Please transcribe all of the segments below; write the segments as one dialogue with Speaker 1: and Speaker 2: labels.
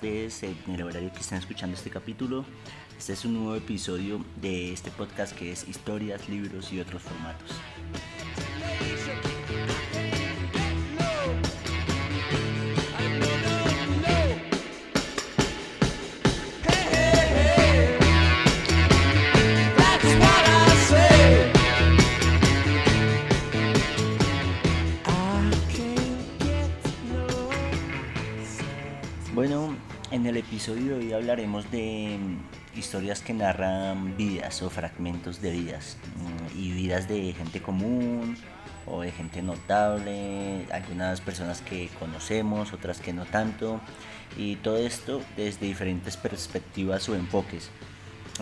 Speaker 1: tardes, en el horario que están escuchando este capítulo. Este es un nuevo episodio de este podcast que es historias, libros y otros formatos. Episodio de hoy hablaremos de mm, historias que narran vidas o fragmentos de vidas mm, y vidas de gente común o de gente notable, algunas personas que conocemos, otras que no tanto, y todo esto desde diferentes perspectivas o enfoques.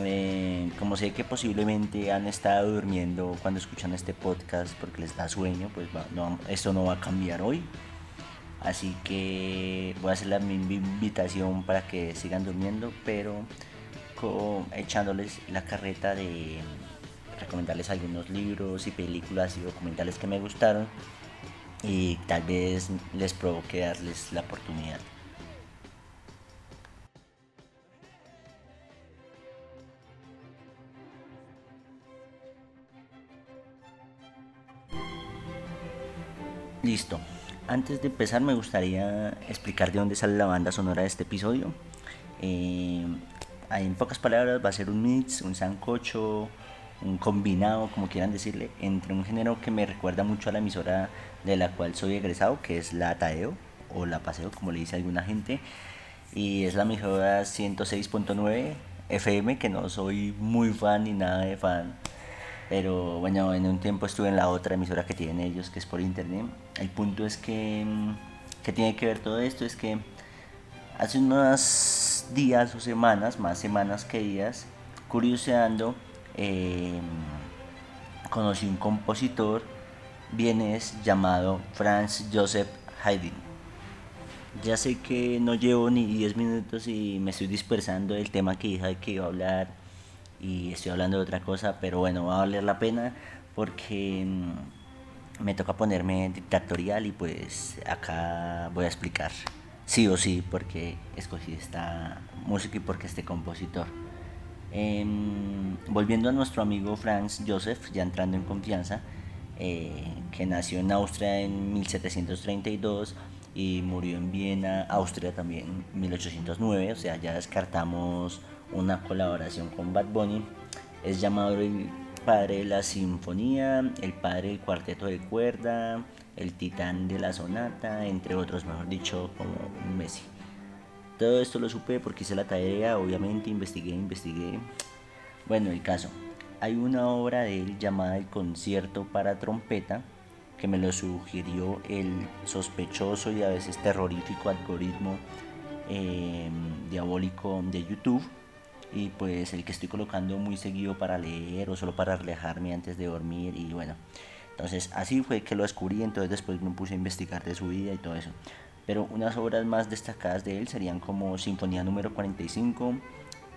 Speaker 1: Eh, como sé que posiblemente han estado durmiendo cuando escuchan este podcast porque les da sueño, pues no, esto no va a cambiar hoy. Así que voy a hacer la invitación para que sigan durmiendo, pero echándoles la carreta de recomendarles algunos libros y películas y documentales que me gustaron y tal vez les provoque darles la oportunidad. Listo. Antes de empezar me gustaría explicar de dónde sale la banda sonora de este episodio. Eh, en pocas palabras va a ser un mix, un sancocho, un combinado, como quieran decirle, entre un género que me recuerda mucho a la emisora de la cual soy egresado, que es la Tadeo o la Paseo, como le dice alguna gente, y es la emisora 106.9 FM, que no soy muy fan ni nada de fan pero bueno, en un tiempo estuve en la otra emisora que tienen ellos, que es por internet. El punto es que, mm, que tiene que ver todo esto, es que hace unos días o semanas, más semanas que días, curioseando, eh, conocí un compositor vienes llamado Franz Joseph Haydn. Ya sé que no llevo ni 10 minutos y me estoy dispersando del tema que dije que iba a hablar y estoy hablando de otra cosa, pero bueno, va a valer la pena porque mm, me toca ponerme dictatorial y pues acá voy a explicar sí o sí porque escogí esta música y porque este compositor. Em, volviendo a nuestro amigo Franz Joseph, ya entrando en confianza, eh, que nació en Austria en 1732 y murió en Viena, Austria también en 1809, o sea, ya descartamos una colaboración con Bad Bunny. Es llamado el padre de la sinfonía, el padre del cuarteto de cuerda, el titán de la sonata, entre otros, mejor dicho, como Messi. Todo esto lo supe porque hice la tarea, obviamente investigué, investigué. Bueno, el caso. Hay una obra de él llamada El concierto para trompeta que me lo sugirió el sospechoso y a veces terrorífico algoritmo eh, diabólico de YouTube y pues el que estoy colocando muy seguido para leer o solo para relajarme antes de dormir y bueno. Entonces así fue que lo descubrí entonces después me puse a investigar de su vida y todo eso. Pero unas obras más destacadas de él serían como Sinfonía número 45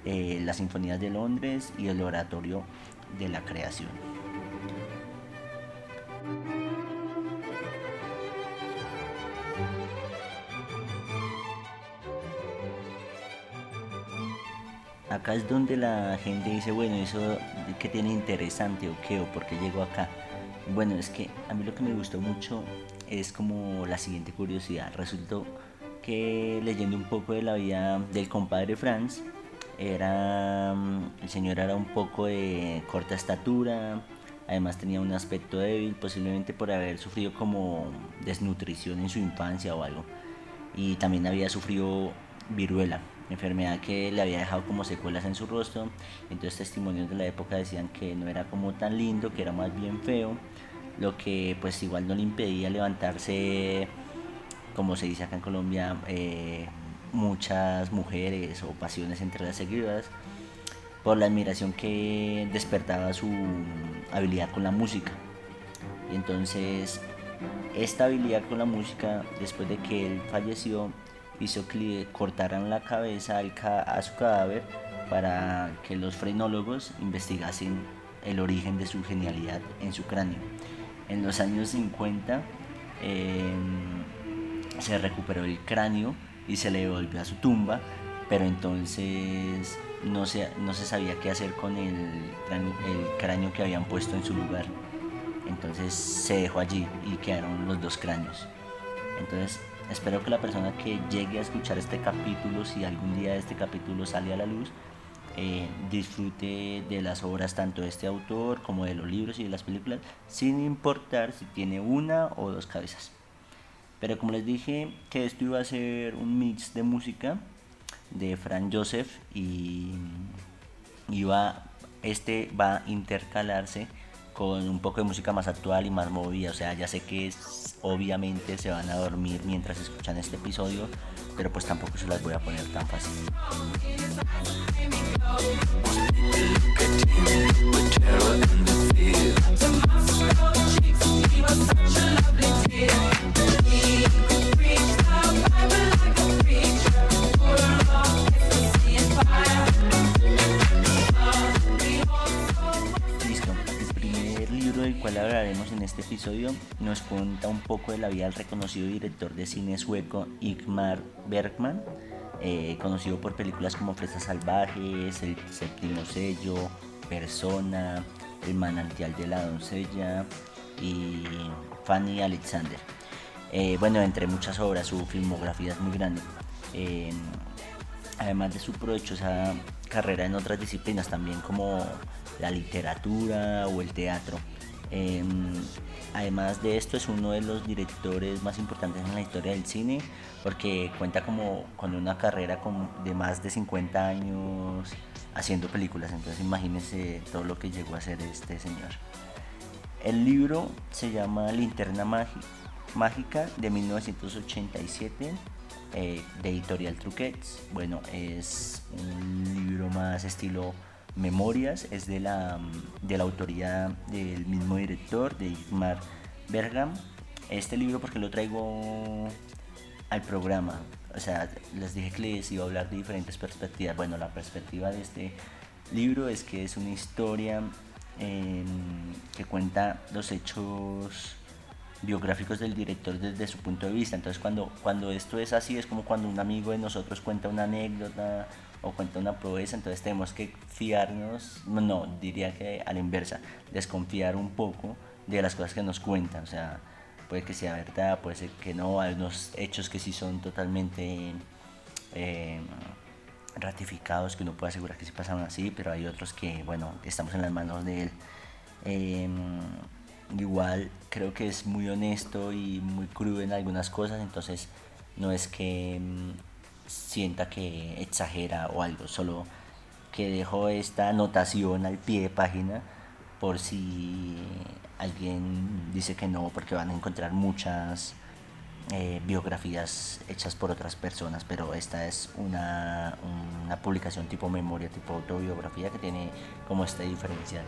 Speaker 1: eh, las Sinfonías de Londres y el Oratorio de la Creación acá es donde la gente dice, bueno, eso que tiene interesante o qué, o por qué llegó acá. Bueno, es que a mí lo que me gustó mucho es como la siguiente curiosidad. Resultó que leyendo un poco de la vida del compadre Franz, era, el señor era un poco de corta estatura, además tenía un aspecto débil, posiblemente por haber sufrido como desnutrición en su infancia o algo. Y también había sufrido viruela enfermedad que le había dejado como secuelas en su rostro. Entonces testimonios de la época decían que no era como tan lindo, que era más bien feo, lo que pues igual no le impedía levantarse, como se dice acá en Colombia, eh, muchas mujeres o pasiones entre las seguidoras por la admiración que despertaba su habilidad con la música. Y entonces esta habilidad con la música, después de que él falleció, hizo que le cortaran la cabeza a su cadáver para que los frenólogos investigasen el origen de su genialidad en su cráneo. En los años 50, em, se recuperó el cráneo y se le devolvió a su tumba, pero entonces no se, no se sabía qué hacer con el, el cráneo que habían puesto en su lugar. Entonces se dejó allí y quedaron los dos cráneos. Entonces espero que la persona que llegue a escuchar este capítulo, si algún día este capítulo sale a la luz, eh, disfrute de las obras tanto de este autor como de los libros y de las películas, sin importar si tiene una o dos cabezas. Pero como les dije que esto iba a ser un mix de música de Frank Joseph y iba, este va a intercalarse con un poco de música más actual y más movida. O sea, ya sé que obviamente se van a dormir mientras escuchan este episodio, pero pues tampoco se las voy a poner tan fácil. Cual hablaremos en este episodio nos cuenta un poco de la vida del reconocido director de cine sueco Igmar Bergman, eh, conocido por películas como Fresas Salvajes, El Séptimo Sello, Persona, El Manantial de la Doncella y Fanny Alexander. Eh, bueno, entre muchas obras, su filmografía es muy grande. Eh, además de su provechosa carrera en otras disciplinas, también como la literatura o el teatro. Em, además de esto es uno de los directores más importantes en la historia del cine porque cuenta como con una carrera de más de 50 años haciendo películas, entonces imagínense todo lo que llegó a hacer este señor. El libro se llama Linterna Mágica de 1987 eh, de Editorial Truquets. Bueno, es un libro más estilo Memorias es de la, de la autoría del mismo director, de Igmar Bergam. Este libro porque lo traigo al programa. O sea, les dije que les iba a hablar de diferentes perspectivas. Bueno, la perspectiva de este libro es que es una historia em, que cuenta los hechos biográficos del director desde su punto de vista. Entonces cuando, cuando esto es así es como cuando un amigo de nosotros cuenta una anécdota o cuenta una proeza, entonces tenemos que fiarnos, no, diría que a la inversa, desconfiar un poco de las cosas que nos cuentan, o sea, puede que sea verdad, puede ser que no, hay unos hechos que sí son totalmente eh, ratificados, que uno puede asegurar que sí pasaron así, pero hay otros que, bueno, estamos en las manos de él. Em, igual creo que es muy honesto y muy crudo en algunas cosas, entonces no es que em, sienta que exagera o algo, solo que dejo esta anotación al pie de página por si alguien dice que no, porque van a encontrar muchas eh, biografías hechas por otras personas, pero esta es una, una publicación tipo memoria, tipo autobiografía que tiene como este diferencial.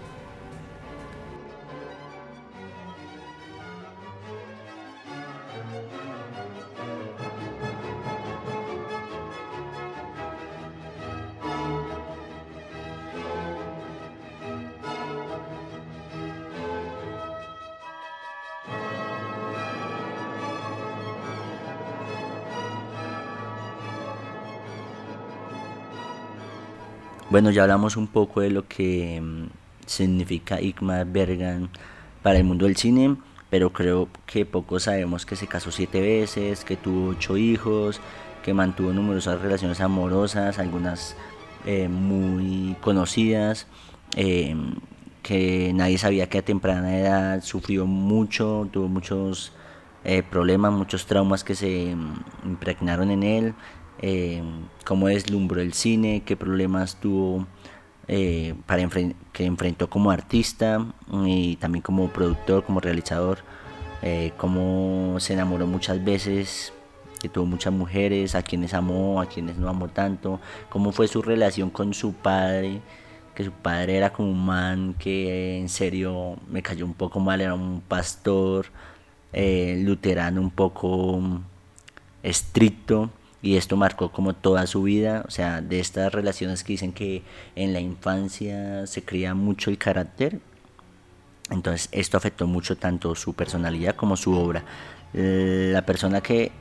Speaker 1: Bueno, ya hablamos un poco de lo que mm, significa Igmar Bergan para el mundo del cine, pero creo que pocos sabemos que se casó siete veces, que tuvo ocho hijos, que mantuvo numerosas relaciones amorosas, algunas eh, muy conocidas, em, que nadie sabía que a temprana edad sufrió mucho, tuvo muchos eh, problemas, muchos traumas que se mm, impregnaron en él, eh, cómo deslumbró el cine, qué problemas tuvo eh, que enfrentó como artista y también como productor, como realizador, eh, cómo se enamoró muchas veces, que tuvo muchas mujeres, a quienes amó, a quienes no amó tanto, cómo fue su relación con su padre, que su padre era como un man que en serio me cayó un poco mal, era un pastor luterano un poco estricto y esto marcó como toda su vida, o sea, de estas relaciones que dicen que en la infancia se cría mucho el carácter, entonces esto afectó mucho tanto su personalidad como su obra. La persona que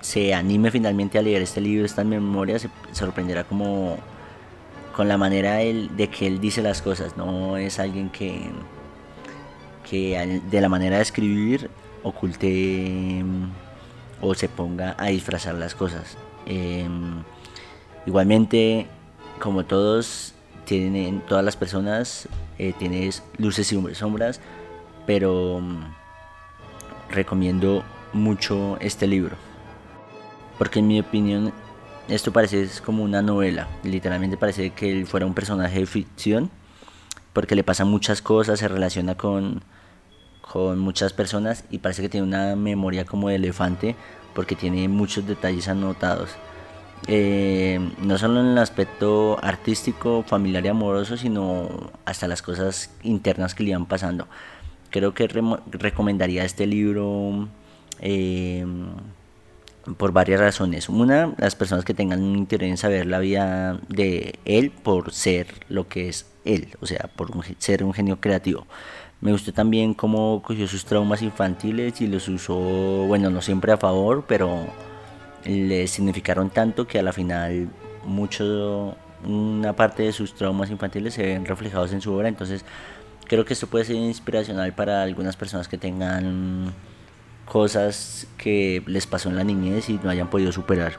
Speaker 1: se anime finalmente a leer este libro, estas memorias, se sorprenderá como con la manera de, que él dice las cosas. No es alguien que, que de la manera de escribir oculte o se ponga a disfrazar las cosas. Em, igualmente, como todos tienen, todas las personas, eh, tienes luces y sombras, pero mm, recomiendo mucho este libro. Porque en mi opinión esto parece como una novela, literalmente parece que él fuera un personaje de ficción, porque le pasan muchas cosas, se relaciona con, con muchas personas y parece que tiene una memoria como de elefante, porque tiene muchos detalles anotados. Eh, no solo en el aspecto artístico, familiar y amoroso, sino hasta las cosas internas que le iban pasando. Creo que recomendaría este libro eh, por varias razones. Una, las personas que tengan un interés en saber la vida de él por ser lo que es él, o sea, por ser un genio creativo. Me gustó también cómo cogió sus traumas infantiles y los usó, bueno, no siempre a favor, pero le significaron tanto que a la final mucho, una parte de sus traumas infantiles se ven reflejados en su obra. Entonces, creo que esto puede ser inspiracional para algunas personas que tengan cosas que les pasó en la niñez y no hayan podido superar.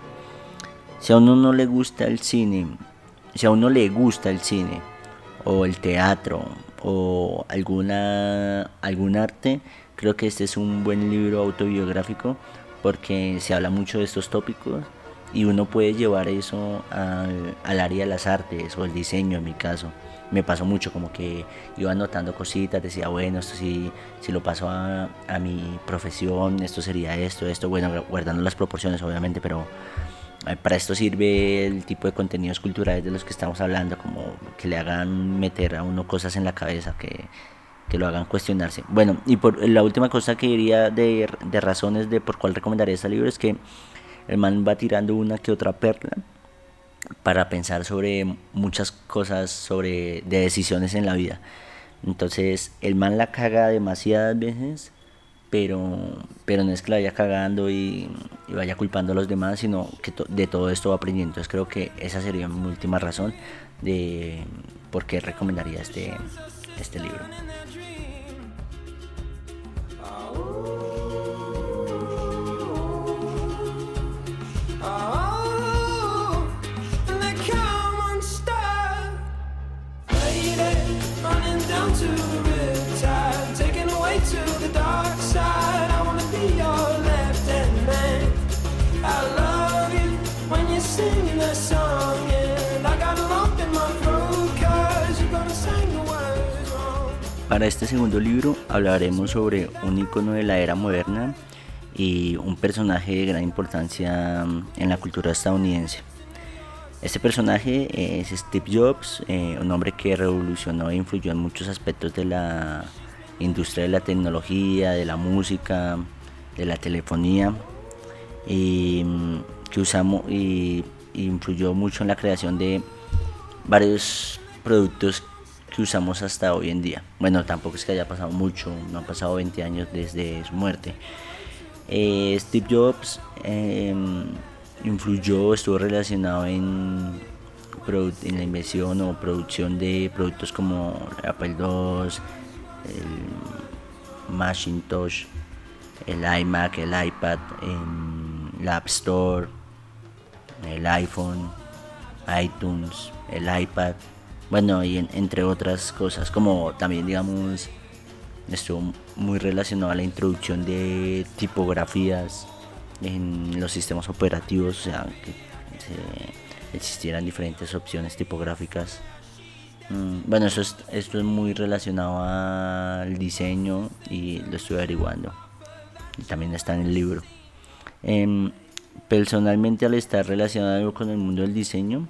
Speaker 1: Si a uno no le gusta el cine, si a uno le gusta el cine o el teatro o alguna algún arte, creo que este es un buen libro autobiográfico porque se habla mucho de estos tópicos y uno puede llevar eso al, al área de las artes o el diseño en mi caso. Me pasó mucho, como que iba anotando cositas, decía, bueno, esto sí, si lo paso a, a, mi profesión, esto sería esto, esto, bueno, guardando las proporciones obviamente, pero para esto sirve el tipo de contenidos culturales de los que estamos hablando, como que le hagan meter a uno cosas en la cabeza, que, que lo hagan cuestionarse. Bueno, y por la última cosa que diría de, de razones de por cuál recomendaría este libro es que el man va tirando una que otra perla para pensar sobre muchas cosas, sobre de decisiones en la vida. Entonces, el man la caga demasiadas veces, pero, pero no es que la vaya cagando y, vaya culpando a los demás, sino que de todo esto va aprendiendo. Entonces, creo que esa sería mi última razón de por qué recomendaría este, este libro. Para este segundo libro hablaremos sobre un icono de la era moderna y un personaje de gran importancia en la cultura estadounidense. Este personaje es Steve Jobs, eh, un hombre que revolucionó e influyó en muchos aspectos de la industria de la tecnología, de la música, de la telefonía, y que usamos y influyó mucho en la creación de varios productos que usamos hasta hoy en día. Bueno, tampoco es que haya pasado mucho, no han pasado 20 años desde su muerte. Eh, Steve Jobs em, influyó, estuvo relacionado en, en la invención o producción de productos como Apple II, el Macintosh, el iMac, el iPad, el App Store, el iPhone, iTunes, el iPad bueno, y entre otras cosas, como también, digamos, estuvo muy relacionado a la introducción de tipografías en los sistemas operativos, o sea, que existieran diferentes opciones tipográficas. Mm, bueno, eso es, esto es muy relacionado al diseño y lo estoy averiguando. También está en el libro. Em, personalmente, al estar relacionado con el mundo del diseño,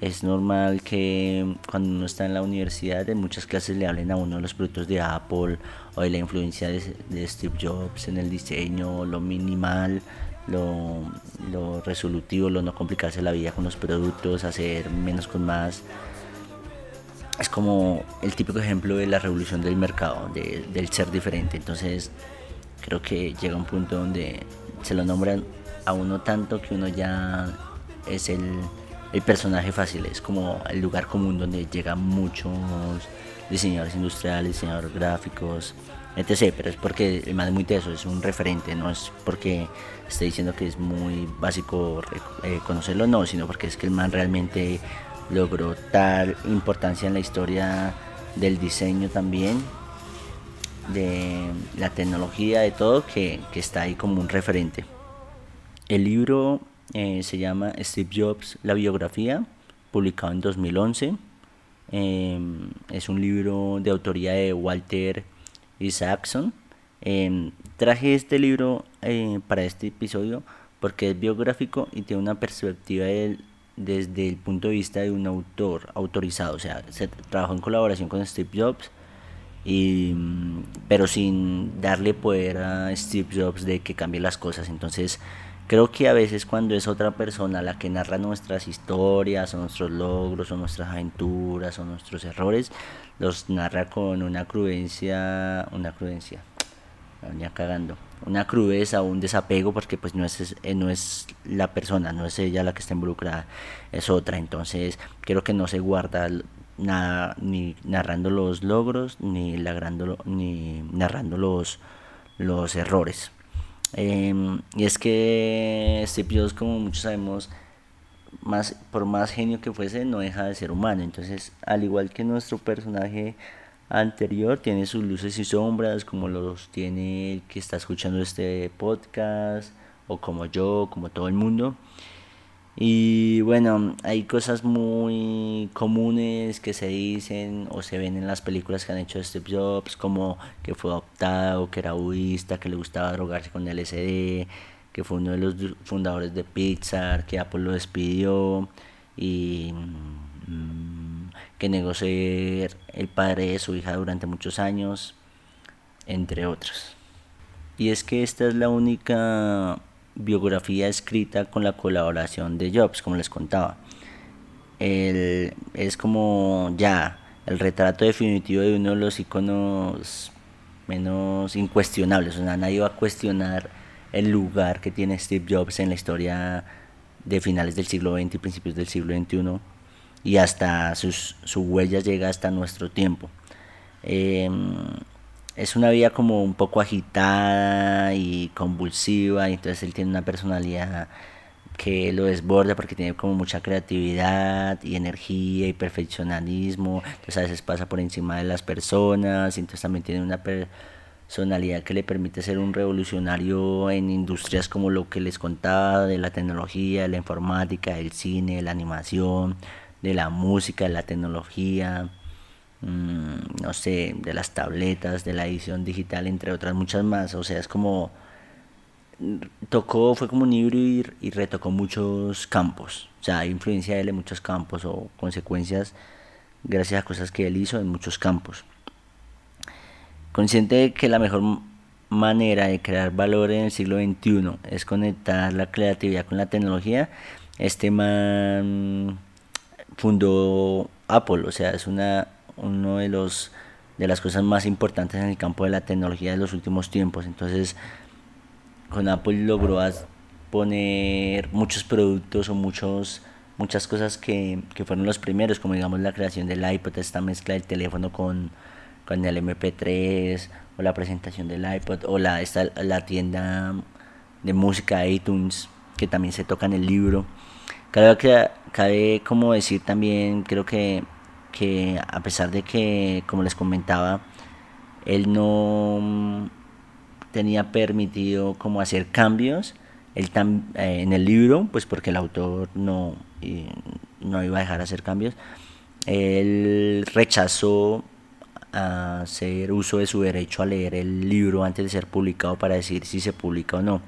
Speaker 1: es normal que cuando uno está en la universidad en muchas clases le hablen a uno de los productos de Apple o de la influencia de, Steve Jobs en el diseño, lo minimal, lo, resolutivo, lo no complicarse la vida con los productos, hacer menos con más. Es como el típico ejemplo de la revolución del mercado, del ser diferente. Entonces creo que llega un punto donde se lo nombran a uno tanto que uno ya es el, el personaje fácil, es como el lugar común donde llegan muchos diseñadores industriales, diseñadores gráficos, etc. Pero es porque el man es muy teso, es un referente, no es porque esté diciendo que es muy básico eh, conocerlo, no, sino porque es que el man realmente logró tal importancia en la historia del diseño también, de la tecnología, de todo, que, que está ahí como un referente. El libro eh, se llama Steve Jobs, la biografía, publicado en 2011. Em, es un libro de autoría de Walter Isaacson. Eh, traje este libro eh, para este episodio porque es biográfico y tiene una perspectiva desde el punto de vista de un autor autorizado. O sea, se trabajó en colaboración con Steve Jobs, y, pero sin darle poder a Steve Jobs de que cambie las cosas. Entonces, creo que a veces cuando es otra persona la que narra nuestras historias o nuestros logros o nuestras aventuras o nuestros errores, los narra con una crudencia, una crudencia, venía cagando, una crudeza un desapego porque pues no es, eh, no es la persona, no es ella la que está involucrada, es otra, entonces creo que no se guarda nada ni narrando los logros ni, ni narrando los, los errores. Em, y es que Steve Jobs, como muchos sabemos, más, por más genio que fuese, no deja de ser humano. Entonces, al igual que nuestro personaje anterior, tiene sus luces y sombras, como los tiene el que está escuchando este podcast, o como yo, como todo el mundo. Y bueno, hay cosas muy comunes que se dicen o se ven en las películas que han hecho Steve Jobs, como que fue adoptado, que era budista, que le gustaba drogarse con LSD, que fue uno de los fundadores de Pixar, que Apple lo despidió y mm, que negó ser el padre de su hija durante muchos años, entre otros. Y es que esta es la única biografía escrita con la colaboración de Jobs, como les contaba. es como ya el retrato definitivo de uno de los iconos menos incuestionables. O sea, nadie va a cuestionar el lugar que tiene Steve Jobs en la historia de finales del siglo XX y principios del siglo XXI y hasta sus, su huella llega hasta nuestro tiempo. Em, es una vida como un poco agitada y convulsiva, y entonces él tiene una personalidad que lo desborda porque tiene como mucha creatividad y energía y perfeccionalismo, entonces a veces pasa por encima de las personas, y entonces también tiene una personalidad que le permite ser un revolucionario en industrias como lo que les contaba de la tecnología, de la informática, del cine, de la animación, de la música, de la tecnología, Mm, no sé, de las tabletas, de la edición digital, entre otras muchas más. O sea, es como tocó, fue como un híbrido y, retocó muchos campos. O sea, hay influencia de él en muchos campos o consecuencias gracias a cosas que él hizo en muchos campos. Consciente de que la mejor manera de crear valor en el siglo XXI es conectar la creatividad con la tecnología, este man fundó Apple, o sea, es una uno de los de las cosas más importantes en el campo de la tecnología de los últimos tiempos. Entonces, con Apple logró poner muchos productos o muchos muchas cosas que, que, fueron los primeros, como digamos la creación del iPod, esta mezcla del teléfono con, con el MP3, o la presentación del iPod, o la, esta, la tienda de música iTunes, que también se toca en el libro. Que cabe como decir también, creo que que a pesar de que, como les comentaba, él no tenía permitido como hacer cambios él eh, en el libro, pues porque el autor no, no iba a dejar hacer cambios, él rechazó hacer uso de su derecho a leer el libro antes de ser publicado para decir si se publica o no.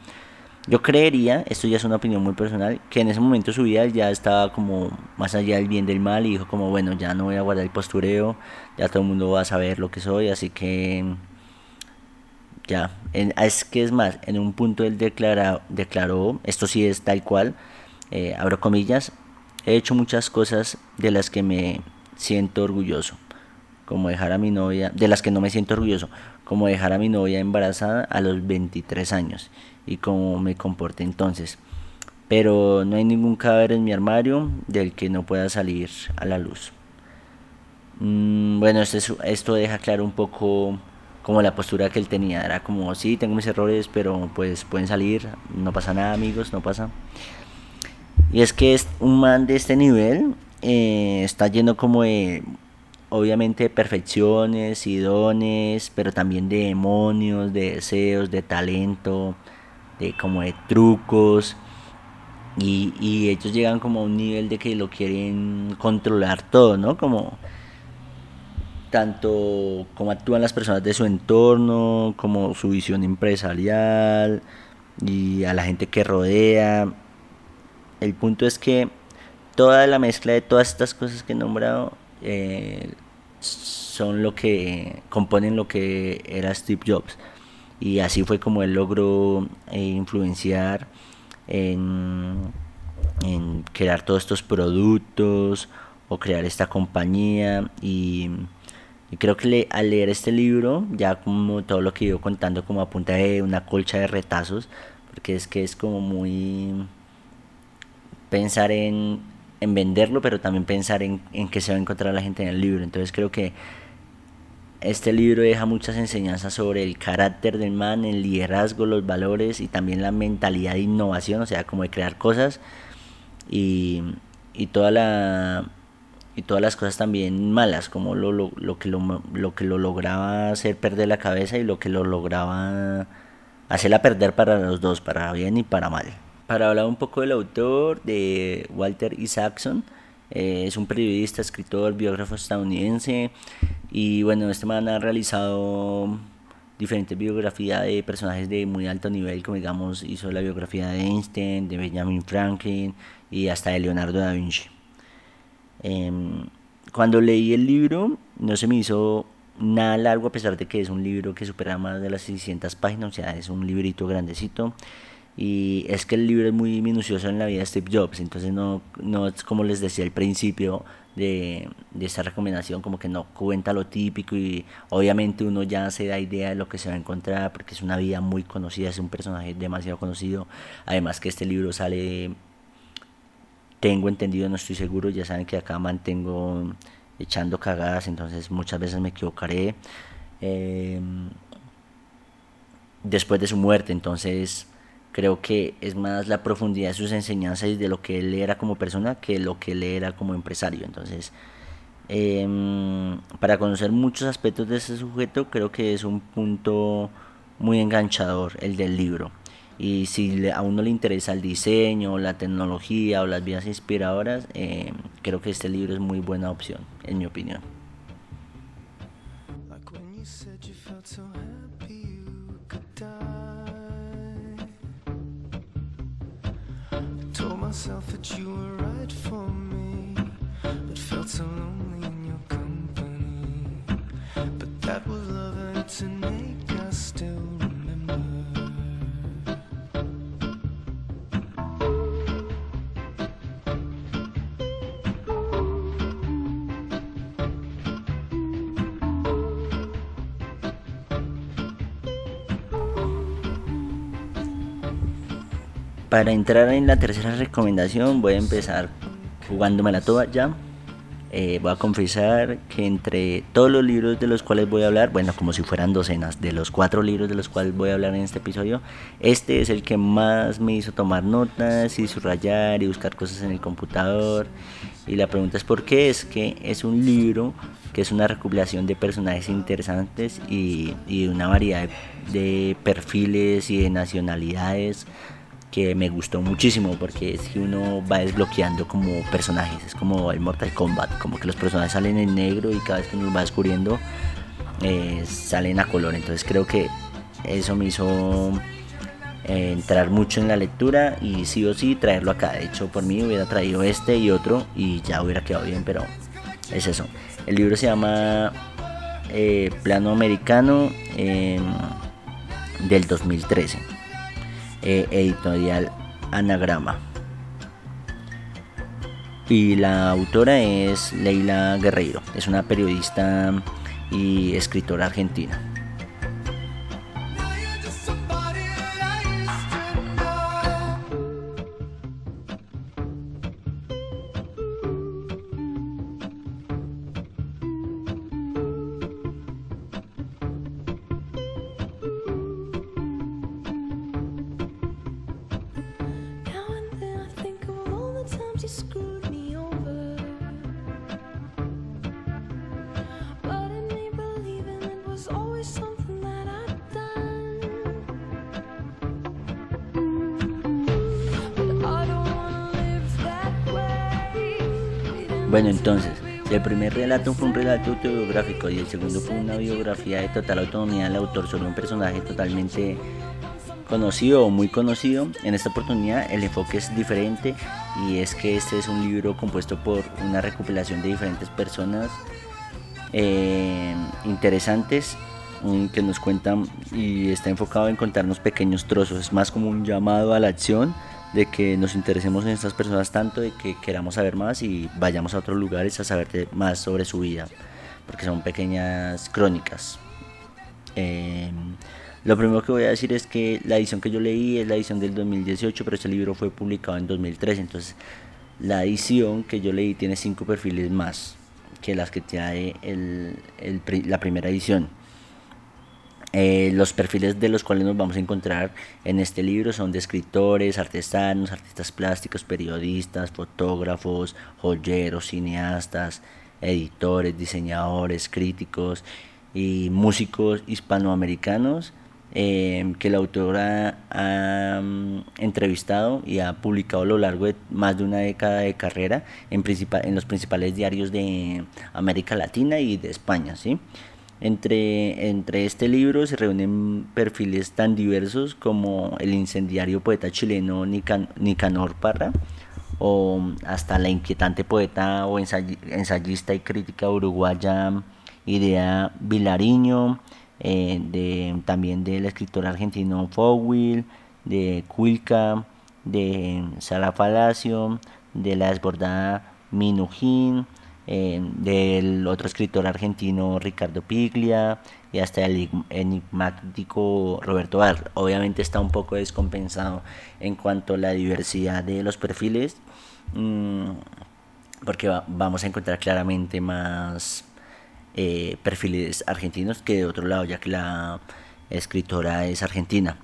Speaker 1: Yo creería, esto ya es una opinión muy personal, que en ese momento su vida ya estaba como más allá del bien del mal y dijo como, bueno, ya no voy a guardar el postureo, ya todo el mundo va a saber lo que soy, así que ya, es que es más, en un punto él declara, declaró, esto sí es tal cual, eh, abro comillas, he hecho muchas cosas de las que me siento orgulloso, como dejar a mi novia, de las que no me siento orgulloso, como dejar a mi novia embarazada a los 23 años y cómo me comporté entonces. Pero no hay ningún cadáver en mi armario del que no pueda salir a la luz. Mm, bueno, esto, esto deja claro un poco como la postura que él tenía. Era como, sí, tengo mis errores, pero pues pueden salir, no pasa nada amigos, no pasa. Y es que es un man de este nivel eh, está lleno como de obviamente de perfecciones y dones, pero también de demonios, de deseos, de talento, de como de trucos. Y, y, ellos llegan como a un nivel de que lo quieren controlar todo, ¿no? Como tanto como actúan las personas de su entorno, como su visión empresarial y a la gente que rodea. El punto es que toda la mezcla de todas estas cosas que he nombrado eh, son lo que componen lo que era Steve Jobs. Y así fue como él logró eh, influenciar en, crear todos estos productos o crear esta compañía. Y, creo que al leer este libro, ya como todo lo que iba contando como a punta de una colcha de retazos, porque es que es como muy pensar en en venderlo, pero también pensar en, en que se va a encontrar la gente en el libro. Entonces creo que este libro deja muchas enseñanzas sobre el carácter del man, el liderazgo, los valores y también la mentalidad de innovación, o sea, como de crear cosas y, y toda la y todas las cosas también malas, como lo, lo, lo, que lo, lo que lo lograba hacer perder la cabeza y lo que lo lograba hacerla perder para los dos, para bien y para mal para hablar un poco del autor, de Walter Isaacson. Eh, es un periodista, escritor, biógrafo estadounidense. Y bueno, este man ha realizado diferentes biografías de personajes de muy alto nivel, como digamos, hizo la biografía de Einstein, de Benjamin Franklin y hasta de Leonardo da Vinci. Em, cuando leí el libro, no se me hizo nada largo, a pesar de que es un libro que supera más de las 600 páginas, o sea, es un librito grandecito. Y es que el libro es muy minucioso en la vida de Steve Jobs, entonces no, no es como les decía al principio de, de esta recomendación, como que no cuenta lo típico y obviamente uno ya se da idea de lo que se va a encontrar porque es una vida muy conocida, es un personaje demasiado conocido. Además que este libro sale, tengo entendido, no estoy seguro, ya saben que acá mantengo echando cagadas, entonces muchas veces me equivocaré. Em, después de su muerte, entonces creo que es más la profundidad de sus enseñanzas y de lo que él era como persona que lo que él era como empresario. Entonces, em, para conocer muchos aspectos de ese sujeto, creo que es un punto muy enganchador el del libro. Y si a uno le interesa el diseño, la tecnología o las vías inspiradoras, em, creo que este libro es muy buena opción, en mi opinión. Myself that you were right for me, but felt so lonely in your company. But that was love and it's innate, I still Para entrar en la tercera recomendación voy a empezar jugándome la toa ya. Eh, voy a confesar que entre todos los libros de los cuales voy a hablar, bueno, como si fueran docenas, de los cuatro libros de los cuales voy a hablar en este episodio, este es el que más me hizo tomar notas y subrayar y buscar cosas en el computador. Y la pregunta es por qué, es que es un libro que es una recopilación de personajes interesantes y, y una variedad de perfiles y de nacionalidades que me gustó muchísimo porque es que uno va desbloqueando como personajes, es como el Mortal Kombat, como que los personajes salen en negro y cada vez que uno va descubriendo eh, salen a color, entonces creo que eso me hizo eh, entrar mucho en la lectura y sí o sí traerlo acá, de hecho por mí hubiera traído este y otro y ya hubiera quedado bien, pero es eso. El libro se llama eh, Plano Americano em, del 2013 eh, editorial Anagrama. Y la autora es Leila Guerreiro, es una periodista y escritora argentina. Bueno, entonces, el primer relato fue un relato autobiográfico y el segundo fue una biografía de total autonomía del autor sobre un personaje totalmente conocido o muy conocido. En esta oportunidad el enfoque es diferente y es que este es un libro compuesto por una recopilación de diferentes personas eh, interesantes que nos cuentan y está enfocado en contarnos pequeños trozos. Es más como un llamado a la acción de que nos interesemos en estas personas tanto, de que queramos saber más y vayamos a otros lugares a saber más sobre su vida, porque son pequeñas crónicas. Em, lo primero que voy a decir es que la edición que yo leí es la edición del 2018, pero este libro fue publicado en 2013, entonces la edición que yo leí tiene cinco perfiles más que las que tiene el, la primera edición. Eh, los perfiles de los cuales nos vamos a encontrar en este libro son de escritores, artesanos, artistas plásticos, periodistas, fotógrafos, joyeros, cineastas, editores, diseñadores, críticos y músicos hispanoamericanos eh, que la autora ha mm, entrevistado y ha publicado a lo largo de más de una década de carrera en, en los principales diarios de América Latina y de España. ¿sí? Entre, entre este libro se reúnen perfiles tan diversos como el incendiario poeta chileno Nicanor Parra o hasta la inquietante poeta o ensayista y crítica uruguaya Idea Vilariño, eh, de, también del escritor argentino Fowil, de Cuilca, de Sara Palacio, de la desbordada Minujín, del otro escritor argentino Ricardo Piglia y hasta el enigmático Roberto Bar. Obviamente está un poco descompensado en cuanto a la diversidad de los perfiles, mm, porque vamos a encontrar claramente más eh, perfiles argentinos que de otro lado, ya que la escritora es argentina.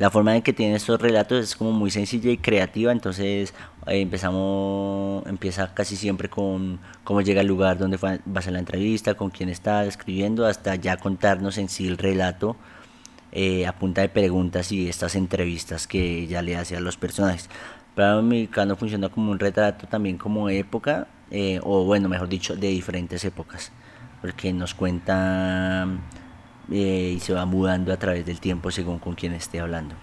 Speaker 1: La forma en que tiene estos relatos es como muy sencilla y creativa, entonces eh, empezamos, empieza casi siempre con cómo llega el lugar donde va a la entrevista, con quién está escribiendo, hasta ya contarnos en sí el relato eh, a punta de preguntas y estas entrevistas que ella le hace a los personajes. Mí, Mexicano funciona como un retrato también como época, eh, o bueno, mejor dicho, de diferentes épocas, porque nos cuenta eh, y se va mudando a través del tiempo según con quien esté hablando.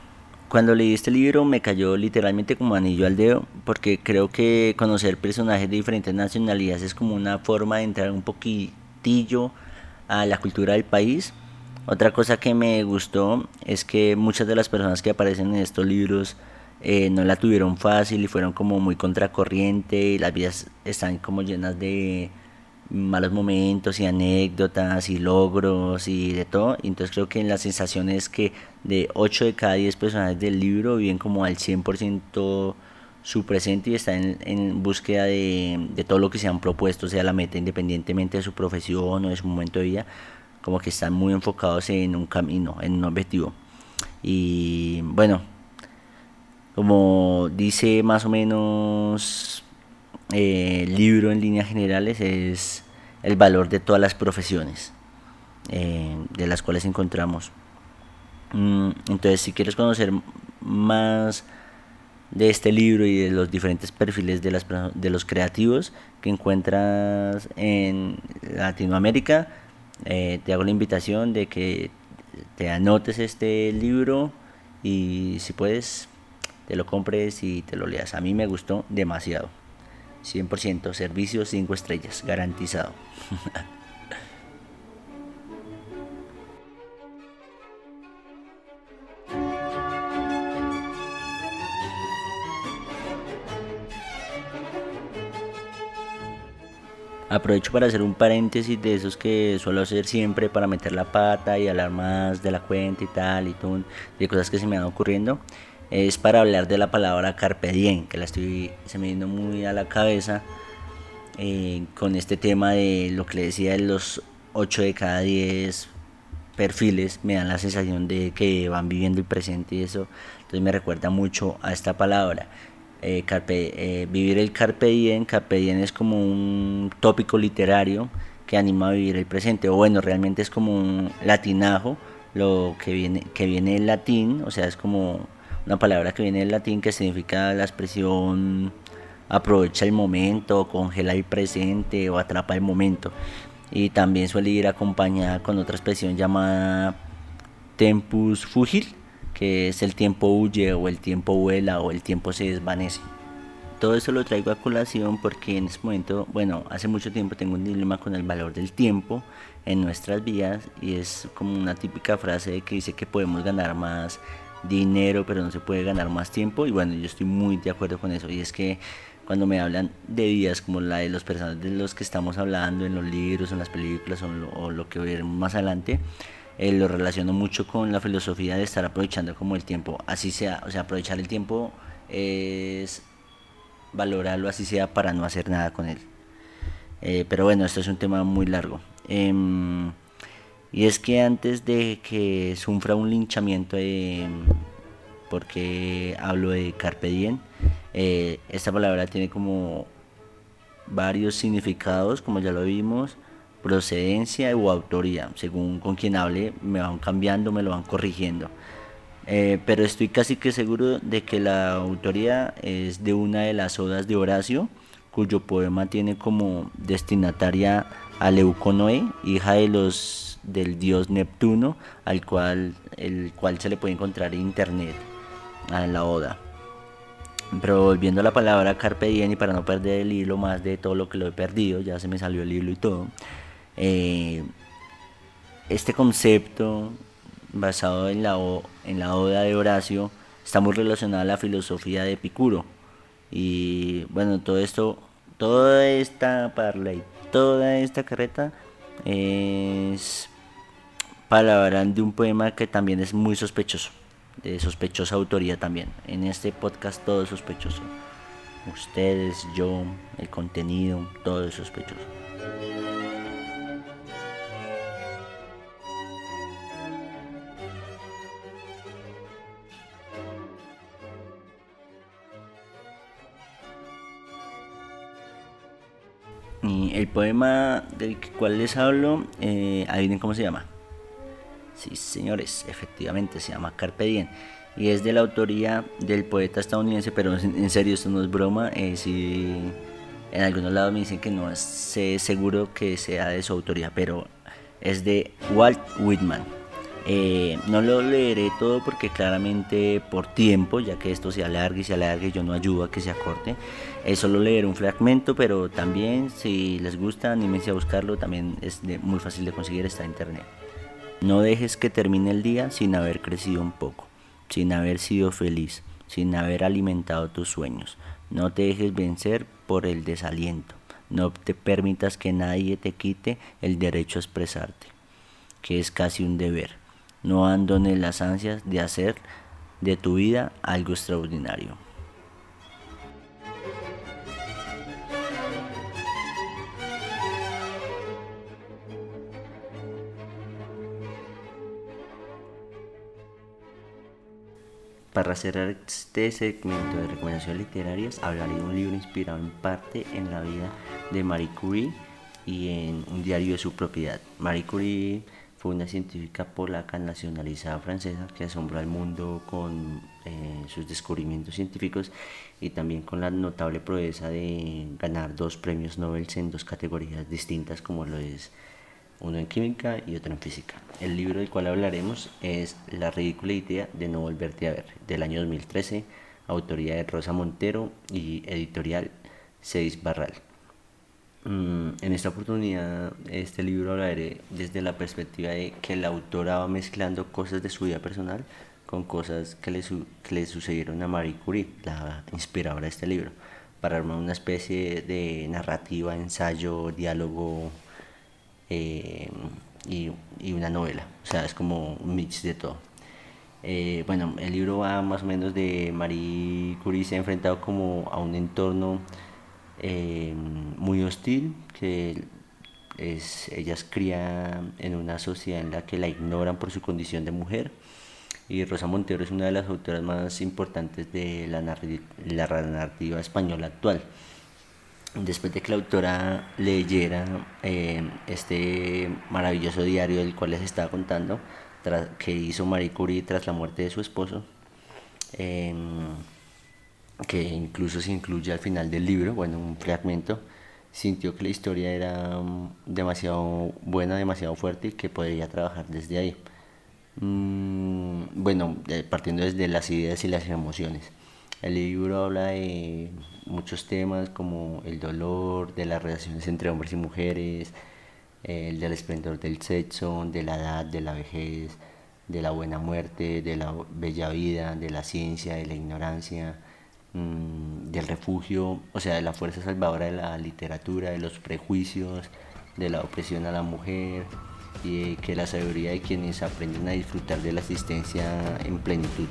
Speaker 1: Cuando leí este libro me cayó literalmente como anillo al dedo porque creo que conocer personajes de diferentes nacionalidades es como una forma de entrar un poquitillo a la cultura del país. Otra cosa que me gustó es que muchas de las personas que aparecen en estos libros eh, no la tuvieron fácil y fueron como muy contracorriente y las vidas están como llenas de malos momentos y anécdotas y logros y de todo. entonces creo que la sensación es que de 8 de cada 10 personajes del libro viven como al 100% su presente y están en, búsqueda de, de, todo lo que se han propuesto, sea la meta independientemente de su profesión o de su momento de vida, como que están muy enfocados en un camino, en un objetivo. Y bueno, como dice más o menos eh, libro en líneas generales es el valor de todas las profesiones eh, de las cuales encontramos. Mm, entonces, si quieres conocer más de este libro y de los diferentes perfiles de, las, de los creativos que encuentras en Latinoamérica, eh, te hago la invitación de que te anotes este libro y si puedes, te lo compres y te lo leas. A mí me gustó demasiado. 100% servicio 5 estrellas, garantizado. Aprovecho para hacer un paréntesis de esos que suelo hacer siempre para meter la pata y hablar más de la cuenta y tal y todo, de cosas que se me van ocurriendo. Es para hablar de la palabra carpe diem, que la estoy se me viendo muy a la cabeza eh, con este tema de lo que le decía de los 8 de cada 10 perfiles me dan la sensación de que van viviendo el presente y eso entonces me recuerda mucho a esta palabra eh, eh, vivir el carpe diem, carpe diem es como un tópico literario que anima a vivir el presente, o bueno, realmente es como un latinajo, lo que viene, que viene del latín, o sea, es como una palabra que viene del latín que significa la expresión aprovecha el momento, congela el presente o atrapa el momento. Y también suele ir acompañada con otra expresión llamada tempus fugil, que es el tiempo huye o el tiempo vuela o el tiempo se desvanece. Todo eso lo traigo a colación porque en este momento, bueno, hace mucho tiempo tengo un dilema con el valor del tiempo en nuestras vidas y es como una típica frase que dice que podemos ganar más dinero pero no se puede ganar más tiempo y bueno, yo estoy muy de acuerdo con eso y es que cuando me hablan de vidas como la de los personajes de los que estamos hablando en los libros, en las películas o lo, que veremos más adelante, eh, lo relaciono mucho con la filosofía de estar aprovechando como el tiempo, así sea, o sea, aprovechar el tiempo es valorarlo así sea para no hacer nada con él. Eh, pero bueno, esto es un tema muy largo. Em, y es que antes de que sufra un linchamiento, em, porque hablo de carpe diem, eh, esta palabra tiene como varios significados, como ya lo vimos procedencia o autoría, según con quien hable, me van cambiando, me lo van corrigiendo. Eh, pero estoy casi que seguro de que la autoría es de una de las odas de Horacio, cuyo poema tiene como destinataria a Leuconoe, hija de los del dios Neptuno, al cual, el cual se le puede encontrar en internet, en la oda. Pero volviendo a la palabra carpe diem y para no perder el hilo más de todo lo que lo he perdido, ya se me salió el hilo y todo. Eh, este concepto basado en la, en la oda de Horacio está muy relacionado a la filosofía de Epicuro. Y bueno, todo esto, toda esta parla y toda esta carreta es palabra de un poema que también es muy sospechoso, de sospechosa autoría también. En este podcast todo es sospechoso. Ustedes, yo, el contenido, todo es sospechoso. el poema del cual les hablo, eh, adivinen cómo se llama. Sí, señores, efectivamente se llama Carpe Diem. Y es de la autoría del poeta estadounidense, pero en serio, esto no es broma. Eh, en algunos lados me dicen que no sé seguro que sea de su autoría, pero es de Walt Whitman. Eh, no lo leeré todo porque claramente por tiempo, ya que esto se alargue y se alargue, yo no ayudo a que se acorte. Es solo leer un fragmento, pero también si les gusta, anímense a buscarlo, también es muy fácil de conseguir, está en internet. No dejes que termine el día sin haber crecido un poco, sin haber sido feliz, sin haber alimentado tus sueños. No te dejes vencer por el desaliento. No te permitas que nadie te quite el derecho a expresarte, que es casi un deber no abandones las ansias de hacer de tu vida algo extraordinario. Para cerrar este segmento de recomendaciones literarias, hablaré de un libro inspirado en parte en la vida de Marie Curie y en un diario de su propiedad. Marie Curie fue una científica polaca nacionalizada francesa que asombró al mundo con eh, sus descubrimientos científicos y también con la notable proeza de ganar dos premios Nobel en dos categorías distintas como lo es uno en química y otro en física. El libro del cual hablaremos es La ridícula idea de no volverte a ver, del año 2013, autoría de Rosa Montero y editorial Seis Barral. Mm, en esta oportunidad, este libro hablaré desde la perspectiva de que la autora va mezclando cosas de su vida personal con cosas que le, que le sucedieron a Marie Curie, la inspiradora de este libro. para armar una especie de narrativa, ensayo, diálogo eh, y, y, una novela. O sea, es como un mix de todo. Eh, bueno, el libro va más o menos de Marie Curie se ha enfrentado como a un entorno eh, muy hostil, que es, ellas crían en una sociedad en la que la ignoran por su condición de mujer. Y Rosa Montero es una de las autoras más importantes de la, la narrativa española actual. Después de que la autora leyera eh, este maravilloso diario del cual les estaba contando, que hizo Marie Curie tras la muerte de su esposo, em, que incluso se incluye al final del libro, bueno, un fragmento, sintió que la historia era mm, demasiado buena, demasiado fuerte y que podría trabajar desde ahí. Mm, bueno, partiendo desde las ideas y las emociones. El libro habla de muchos temas como el dolor, de las relaciones entre hombres y mujeres, el del esplendor del sexo, de la edad, de la vejez, de la buena muerte, de la bella vida, de la ciencia, de la ignorancia, mm, del refugio, o sea, de la fuerza salvadora de la literatura, de los prejuicios, de la opresión a la mujer y que la sabiduría de quienes aprenden a disfrutar de la existencia en plenitud.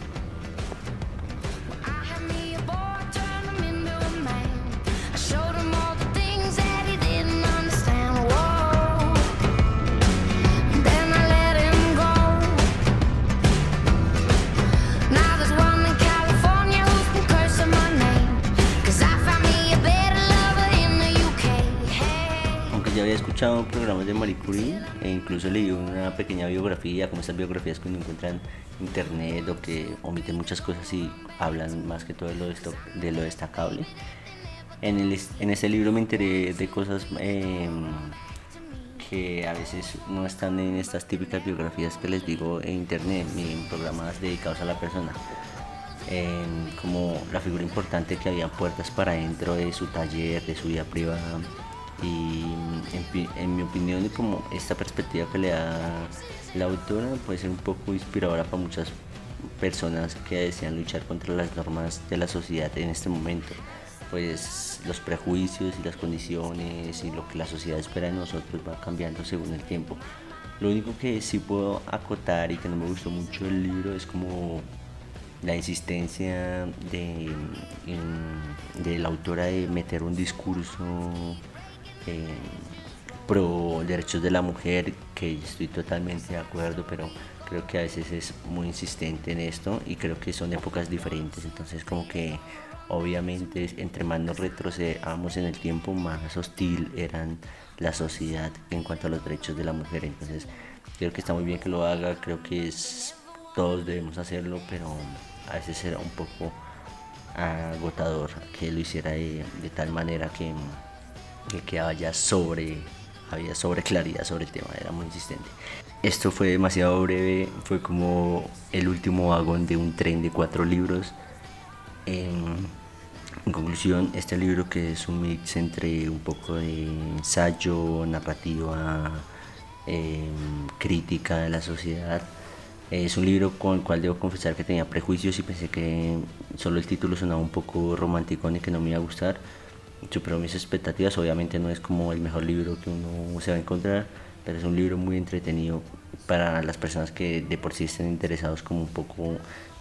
Speaker 1: Escuchado programas de Marie Curie e incluso leí una pequeña biografía, como estas biografías que uno encuentra en internet o que omiten muchas cosas y hablan más que todo de lo, de lo destacable. En, el, en este libro me enteré de cosas em, que a veces no están en estas típicas biografías que les digo en internet ni en programas dedicados a la persona. Em, como la figura importante que había puertas para dentro de su taller, de su vida privada, y en, mi opinión como esta perspectiva que le da la autora puede ser un poco inspiradora para muchas personas que desean luchar contra las normas de la sociedad en este momento. Pues los prejuicios y las condiciones y lo que la sociedad espera de nosotros va cambiando según el tiempo. Lo único que sí puedo acotar y que no me gustó mucho del libro es como la insistencia de, de la autora de meter un discurso pro derechos de la mujer, que estoy totalmente de acuerdo, pero creo que a veces es muy insistente en esto y creo que son épocas diferentes, entonces como que obviamente entre más nos retrocedamos en el tiempo, más hostil eran la sociedad en cuanto a los derechos de la mujer, entonces creo que está muy bien que lo haga, creo que todos debemos hacerlo, pero a veces era un poco agotador que lo hiciera de tal manera que que había sobre, había sobre claridad sobre el tema, era muy insistente. Esto fue demasiado breve, fue como el último vagón de un tren de cuatro libros. En, conclusión, este libro que es un mix entre un poco de ensayo, narrativa, em, crítica de la sociedad, es un libro con el cual debo confesar que tenía prejuicios y pensé que solo el título sonaba un poco romántico y que no me iba a gustar superó mis expectativas. Obviamente no es como el mejor libro que uno se va a encontrar, pero es un libro muy entretenido para las personas que de por sí estén interesados como un poco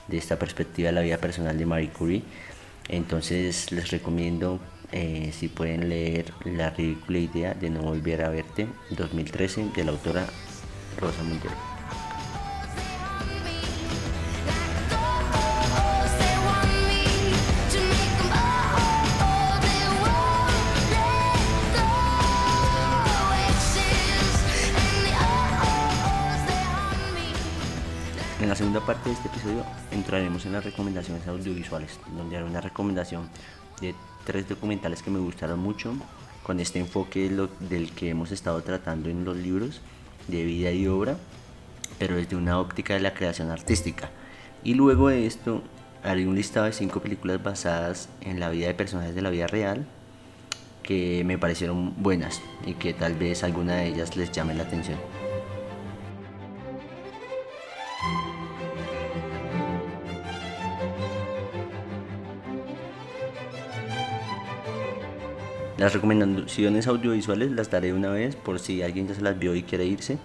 Speaker 1: de esta perspectiva de la vida personal de Marie Curie. Entonces les recomiendo eh, si pueden leer La ridícula idea de no volver a verte 2013 de la autora Rosa Montero. La segunda parte de este episodio entraremos en las recomendaciones audiovisuales, donde haré una recomendación de tres documentales que me gustaron mucho, con este enfoque del que hemos estado tratando en los libros de vida y obra, pero desde una óptica de la creación artística. Y luego de esto haré un listado de cinco películas basadas en la vida de personajes de la vida real que me parecieron buenas y que tal vez alguna de ellas les llame la atención. Las recomendaciones audiovisuales las daré una vez por si alguien ya se las vio y quiere irse.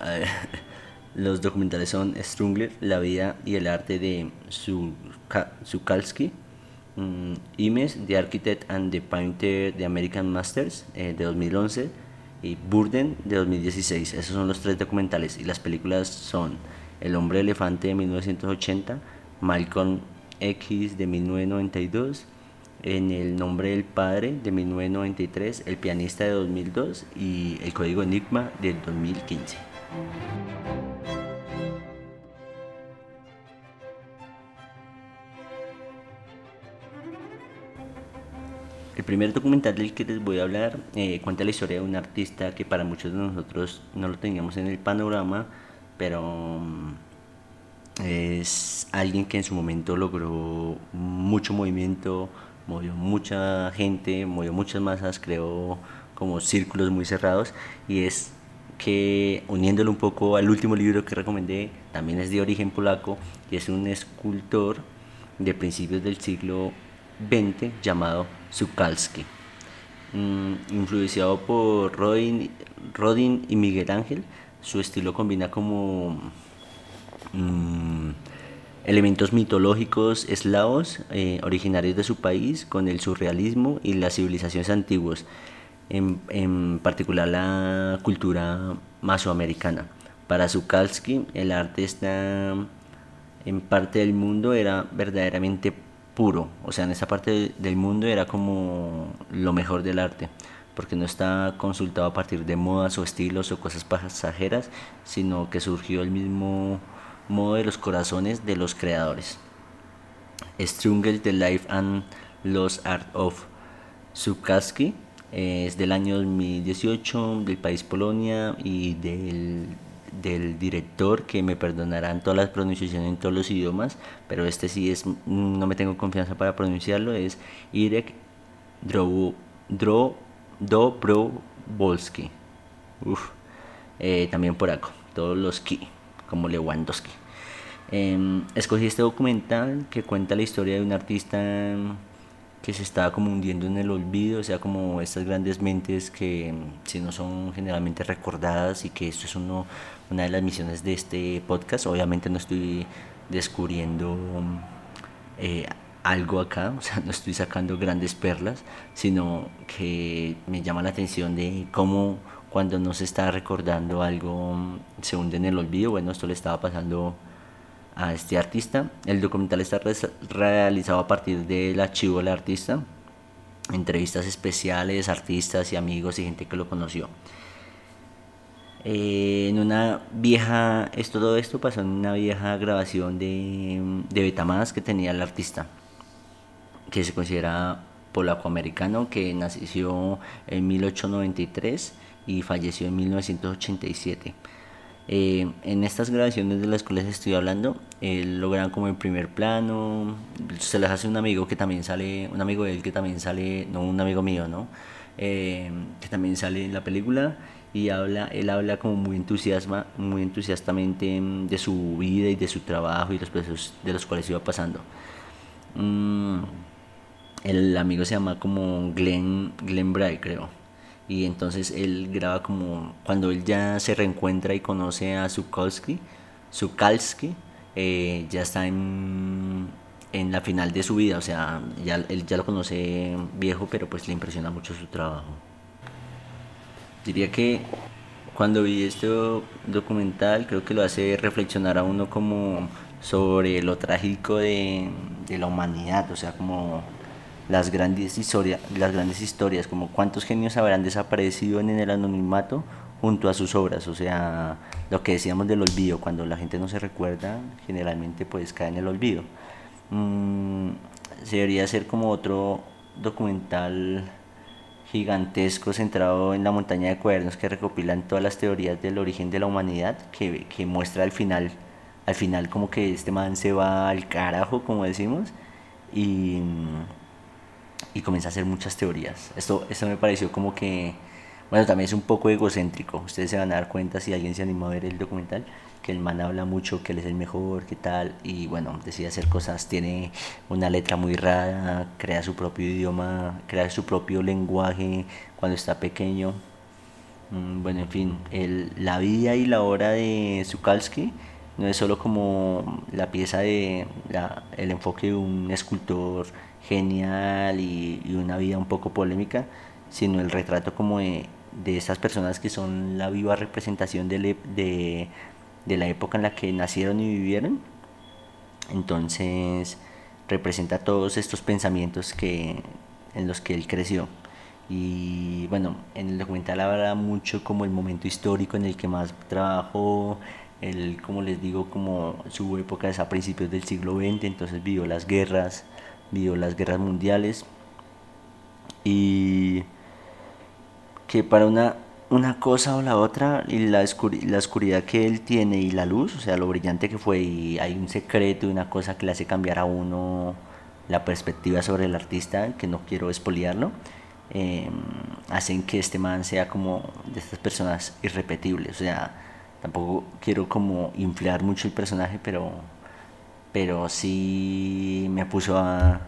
Speaker 1: Los documentales son Strungler, La vida y el arte de Zukalski, um, Imes, The Architect and the Painter de American Masters eh, de 2011 y Burden de 2016. Esos son los tres documentales y las películas son El hombre elefante de 1980, Malcolm X de 1992, En el nombre del padre de 1993, El pianista de 2002 y El código Enigma de 2015. El primer documental del que les voy a hablar eh, cuenta la historia de un artista que para muchos de nosotros no lo teníamos en el panorama, pero mm, es alguien que en su momento logró mucho movimiento, movió mucha gente, movió muchas masas, creó como círculos muy cerrados y es que uniéndolo un poco al último libro que recomendé, también es de origen polaco y es un escultor de principios del siglo XX llamado Zukalski. Mm, influenciado por Rodin, Rodin, y Miguel Ángel, su estilo combina como mm, elementos mitológicos eslavos eh, originarios de su país con el surrealismo y las civilizaciones antiguas, en, en particular la cultura masoamericana. Para Zukalski el arte está en parte del mundo era verdaderamente puro, o sea, en esa parte del mundo era como lo mejor del arte, porque no está consultado a partir de modas o estilos o cosas pasajeras, sino que surgió el mismo modo de los corazones de los creadores. Strungel, The Life and Lost Art of Zukaski es del año 2018 del país Polonia y del del director, que me perdonarán todas las pronunciaciones en todos los idiomas, pero este sí es, no me tengo confianza para pronunciarlo, es Irek Dro, Dro. Uf, eh, también por acá, todos los ki, como Lewandowski. Eh, escogí este documental que cuenta la historia de un artista que se estaba como hundiendo en el olvido, o sea, como estas grandes mentes que si no son generalmente recordadas y que esto es uno, una de las misiones de este podcast. Obviamente no estoy descubriendo eh, algo acá, o sea, no estoy sacando grandes perlas, sino que me llama la atención de cómo cuando no se está recordando algo se hunde en el olvido. Bueno, esto le estaba pasando a este artista. El documental está realizado a partir del archivo del artista, entrevistas especiales, artistas y amigos y gente que lo conoció. Eh, en una vieja, esto, todo esto pasó en una vieja grabación de, de Betamax que tenía el artista, que se considera polaco-americano, que nació en 1893 y falleció en 1987. Eh, en estas grabaciones de las cuales estoy hablando, eh, logran como el primer plano, se las hace un amigo que también sale, un amigo de él que también sale, no un amigo mío, ¿no? Eh, que también sale en la película y habla, él habla como muy entusiasma, muy entusiastamente mm, de su vida y de su trabajo y los procesos de los cuales iba pasando. Mm, el amigo se llama como Glenn, Glenn Bray, creo y entonces él graba como cuando él ya se reencuentra y conoce a Zukalski, Zukalski eh, ya está en, en, la final de su vida, o sea, ya, él ya lo conoce viejo, pero pues le impresiona mucho su trabajo. Diría que cuando vi este documental creo que lo hace reflexionar a uno como sobre lo trágico de, de la humanidad, o sea, como las grandes, historias, las grandes historias, como cuántos genios habrán desaparecido en el anonimato junto a sus obras, o sea, lo que decíamos del olvido, cuando la gente no se recuerda, generalmente pues cae en el olvido. Mm, se debería hacer como otro documental gigantesco centrado en la montaña de cuadernos que recopilan todas las teorías del origen de la humanidad, que, que muestra al final, al final como que este man se va al carajo, como decimos, y y comienza a hacer muchas teorías. Esto, esto me pareció como que Bueno, también es un poco egocéntrico. Ustedes se van a dar cuenta si alguien se animó a ver el documental, que el man habla mucho, que él es el mejor, que tal, y bueno, decide hacer cosas, tiene una letra muy rara, crea su propio idioma, crea su propio lenguaje cuando está pequeño. Mm, bueno, en fin, el, la vida y la obra de Zukalski no es solo como la pieza de el enfoque de un escultor genial y, una vida un poco polémica, sino el retrato como de, de estas personas que son la viva representación de, de, de, la época en la que nacieron y vivieron. Entonces representa todos estos pensamientos que, en los que él creció. Y bueno, en el documental habla mucho como el momento histórico en el que más trabajó, él, como les digo, como su época es a principios del siglo XX, entonces vivió las guerras, vivió las guerras mundiales y que para una, una cosa o la otra y la, la oscuridad que él tiene y la luz, o sea, lo brillante que fue y hay un secreto y una cosa que le hace cambiar a uno la perspectiva sobre el artista, que no quiero espoliarlo, eh, hacen que este man sea como de estas personas irrepetibles, o sea, tampoco quiero como inflar mucho el personaje, pero, pero sí me puso a,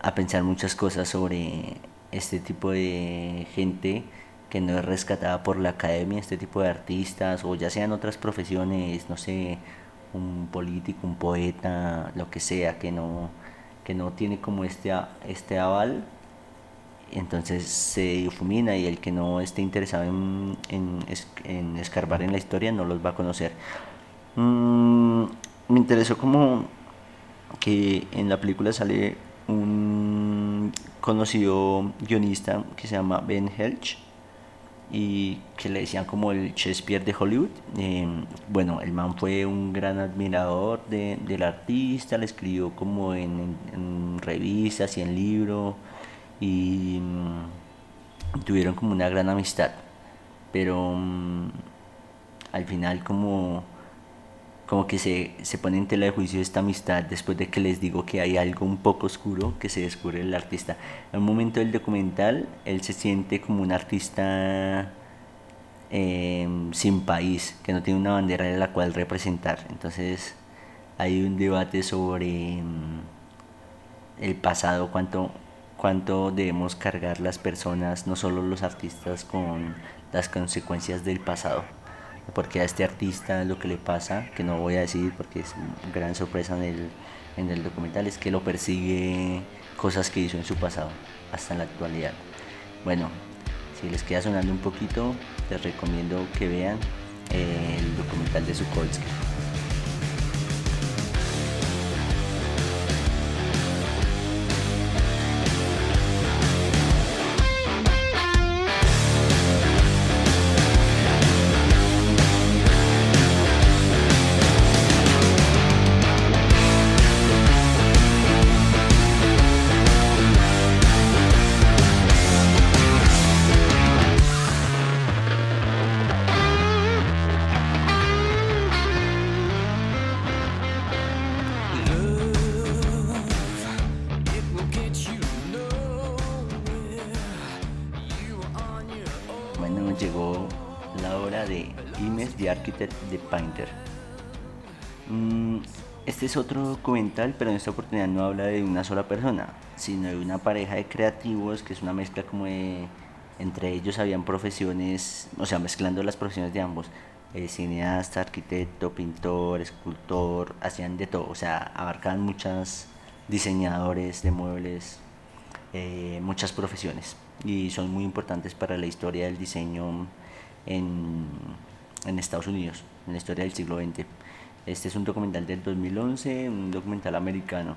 Speaker 1: a pensar muchas cosas sobre este tipo de gente que no es rescatada por la academia, este tipo de artistas, o ya sean otras profesiones, no sé, un político, un poeta, lo que sea, que no, que no tiene como este, este aval entonces se difumina y el que no esté interesado en, en, escarbar en la historia no los va a conocer. Mm, me interesó como que en la película sale un conocido guionista que se llama Ben Helch y que le decían como el Shakespeare de Hollywood. Eh, bueno, el man fue un gran admirador de, del artista, le escribió como en, en revistas y en libros y mm, tuvieron como una gran amistad, pero mm, al final como, como que se, se pone en tela de juicio esta amistad después de que les digo que hay algo un poco oscuro que se descubre el artista. En un momento del documental, él se siente como un artista em, sin país, que no tiene una bandera de la cual representar. Entonces hay un debate sobre mm, el pasado, cuánto cuánto debemos cargar las personas, no solo los artistas, con las consecuencias del pasado. Porque a este artista lo que le pasa, que no voy a decir porque es una gran sorpresa en el, en el documental, es que lo persigue cosas que hizo en su pasado, hasta en la actualidad. Bueno, si les queda sonando un poquito, les recomiendo que vean el documental de Sukolsky. De Painter. Mm, este es otro documental, pero en esta oportunidad no habla de una sola persona, sino de una pareja de creativos que es una mezcla como de... Entre ellos habían profesiones, o sea, mezclando las profesiones de ambos. Eh, cineasta, arquitecto, pintor, escultor, hacían de todo, o sea, abarcaban muchas diseñadores de muebles, eh, muchas profesiones y son muy importantes para la historia del diseño en, en Estados Unidos, en la historia del siglo XX. Este es un documental del 2011, un documental americano.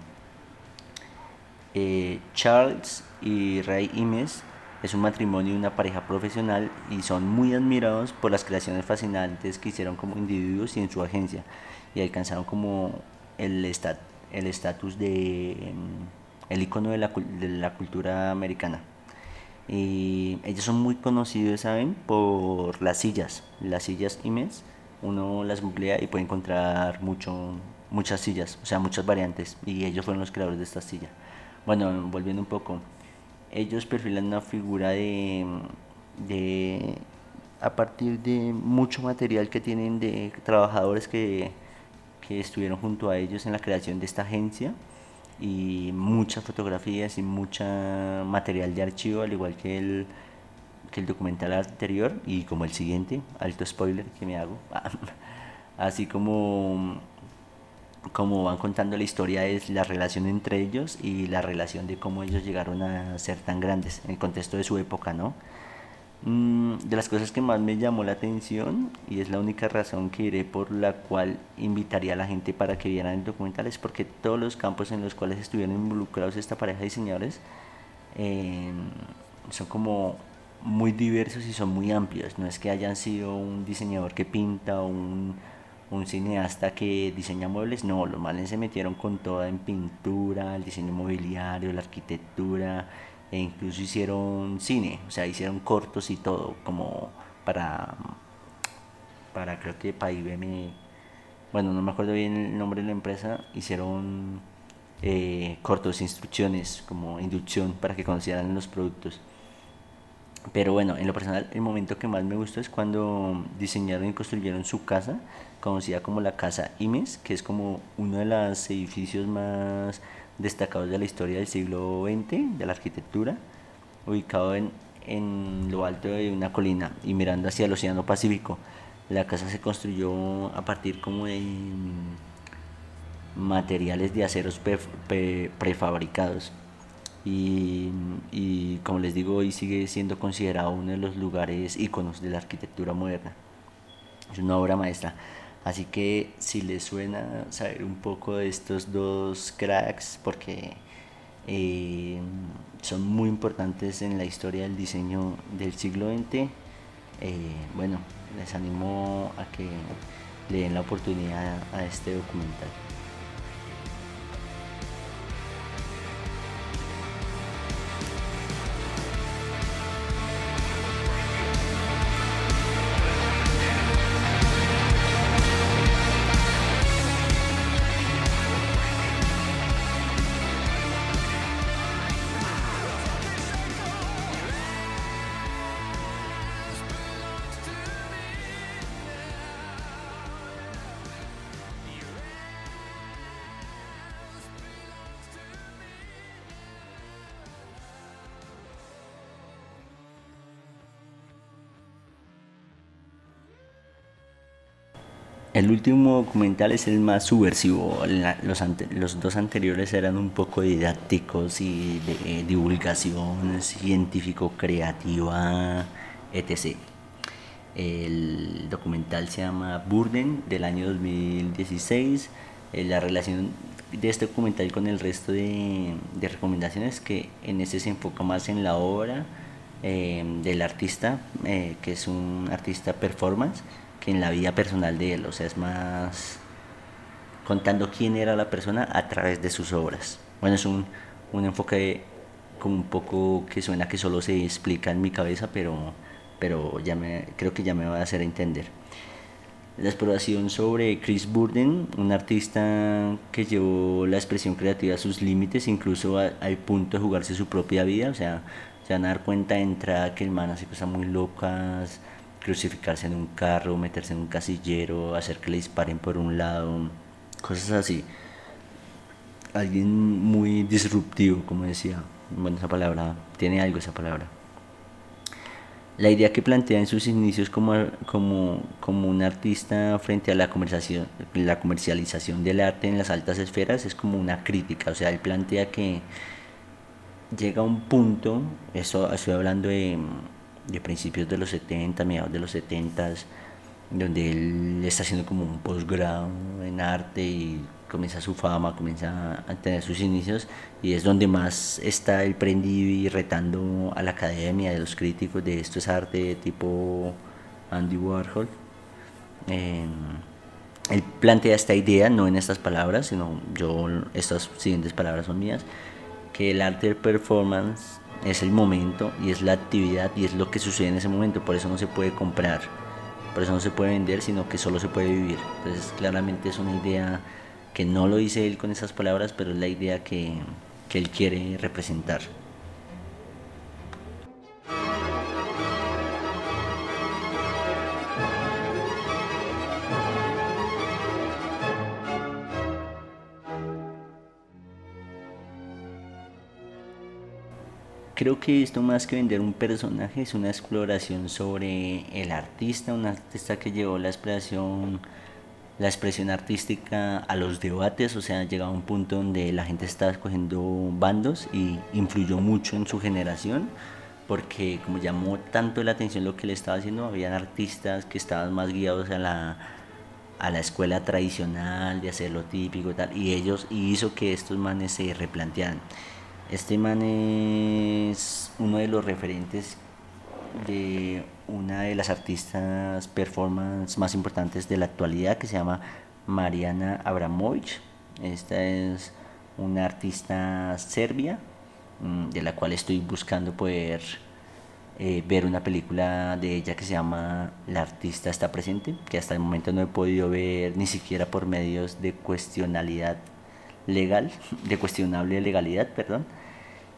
Speaker 1: Eh, Charles y Ray Imes es un matrimonio y una pareja profesional y son muy admirados por las creaciones fascinantes que hicieron como individuos y en su agencia y alcanzaron como el estatus el de el icono de la, de la cultura americana. Y ellos son muy conocidos, ¿saben? Por las sillas, las sillas IMES. Uno las googlea y puede encontrar mucho, muchas sillas, o sea, muchas variantes. Y ellos fueron los creadores de esta silla. Bueno, volviendo un poco, ellos perfilan una figura de, de a partir de mucho material que tienen de trabajadores que, que estuvieron junto a ellos en la creación de esta agencia y muchas fotografías y mucha material de archivo, al igual que el, que el documental anterior y como el siguiente, alto spoiler que me hago, así como como van contando la historia es la relación entre ellos y la relación de cómo ellos llegaron a ser tan grandes en el contexto de su época, ¿no? Mm, de las cosas que más me llamó la atención y es la única razón que iré por la cual invitaría a la gente para que vieran el documental es porque todos los campos en los cuales estuvieron involucrados esta pareja de diseñadores em, son como muy diversos y son muy amplios. No es que hayan sido un diseñador que pinta o un, un cineasta que diseña muebles, no, los males se metieron con toda en pintura, el diseño mobiliario, la arquitectura, e incluso hicieron cine, o sea, hicieron cortos y todo, como para, para creo que para IBM, bueno, no me acuerdo bien el nombre de la empresa, hicieron eh, cortos, instrucciones, como inducción para que conocieran los productos. Pero bueno, en lo personal, el momento que más me gustó es cuando diseñaron y construyeron su casa, conocida como la Casa Imes, que es como uno de los edificios más destacados de la historia del siglo XX, de la arquitectura, ubicado en, en lo alto de una colina y mirando hacia el Océano Pacífico. La casa se construyó a partir como de materiales de aceros prefabricados. Y, y, como les digo, hoy sigue siendo considerado uno de los lugares íconos de la arquitectura moderna. Es una obra maestra. Así que si les suena saber un poco de estos dos cracks, porque eh, son muy importantes en la historia del diseño del siglo XX, eh, bueno, les animo a que le den la oportunidad a este documental. El último documental es el más subversivo. los, dos anteriores eran un poco didácticos y de eh, divulgación científico-creativa, etc. El documental se llama Burden del año 2016. Eh, la relación de este documental con el resto de, de recomendaciones que en ese se enfoca más en la obra eh, del artista, que es un artista performance que en la vida personal de él, o sea, es más contando quién era la persona a través de sus obras. Bueno, es un, un enfoque como un poco que suena que solo se explica en mi cabeza, pero, pero ya me, creo que ya me va a hacer entender. La exploración sobre Chris Burden, un artista que llevó la expresión creativa a sus límites, incluso al punto de jugarse su propia vida, o sea, se van a dar cuenta de entrada que el man hace cosas muy locas, crucificarse en un carro, meterse en un casillero, hacer que le disparen por un lado, cosas así. Alguien muy disruptivo, como decía. Bueno, esa palabra, tiene algo esa palabra. La idea que plantea en sus inicios como, como, como un artista frente a la, conversación, la comercialización del arte en las altas esferas es como una crítica. O sea, él plantea que llega un punto, eso estoy hablando de de principios de los 70, mediados de los 70, donde él está haciendo como un posgrado en arte y comienza su fama, comienza a tener sus inicios y es donde más está el prendido y retando a la academia, de los críticos de esto es arte tipo Andy Warhol. Eh, él plantea esta idea, no en estas palabras, sino yo, estas siguientes palabras son mías, que el arte performance es el momento y es la actividad y es lo que sucede en ese momento, por eso no se puede comprar, por eso no se puede vender, sino que solo se puede vivir. Entonces claramente es una idea que no lo dice él con esas palabras, pero es la idea que, él quiere representar. Creo que esto más que vender un personaje es una exploración sobre el artista, un artista que llevó la expresión la expresión artística a los debates, o sea, llegado a un punto donde la gente estaba escogiendo bandos y influyó mucho en su generación, porque como llamó tanto la atención lo que le estaba haciendo, habían artistas que estaban más guiados a la, a la escuela tradicional de hacer lo típico y tal, y ellos y hizo que estos manes se replantearan. Este man es uno de los referentes de una de las artistas performance más importantes de la actualidad que se llama Mariana Abramovic. Esta es una artista serbia mm, de la cual estoy buscando poder eh, ver una película de ella que se llama La artista está presente, que hasta el momento no he podido ver ni siquiera por medios de cuestionalidad legal, de cuestionable legalidad, perdón.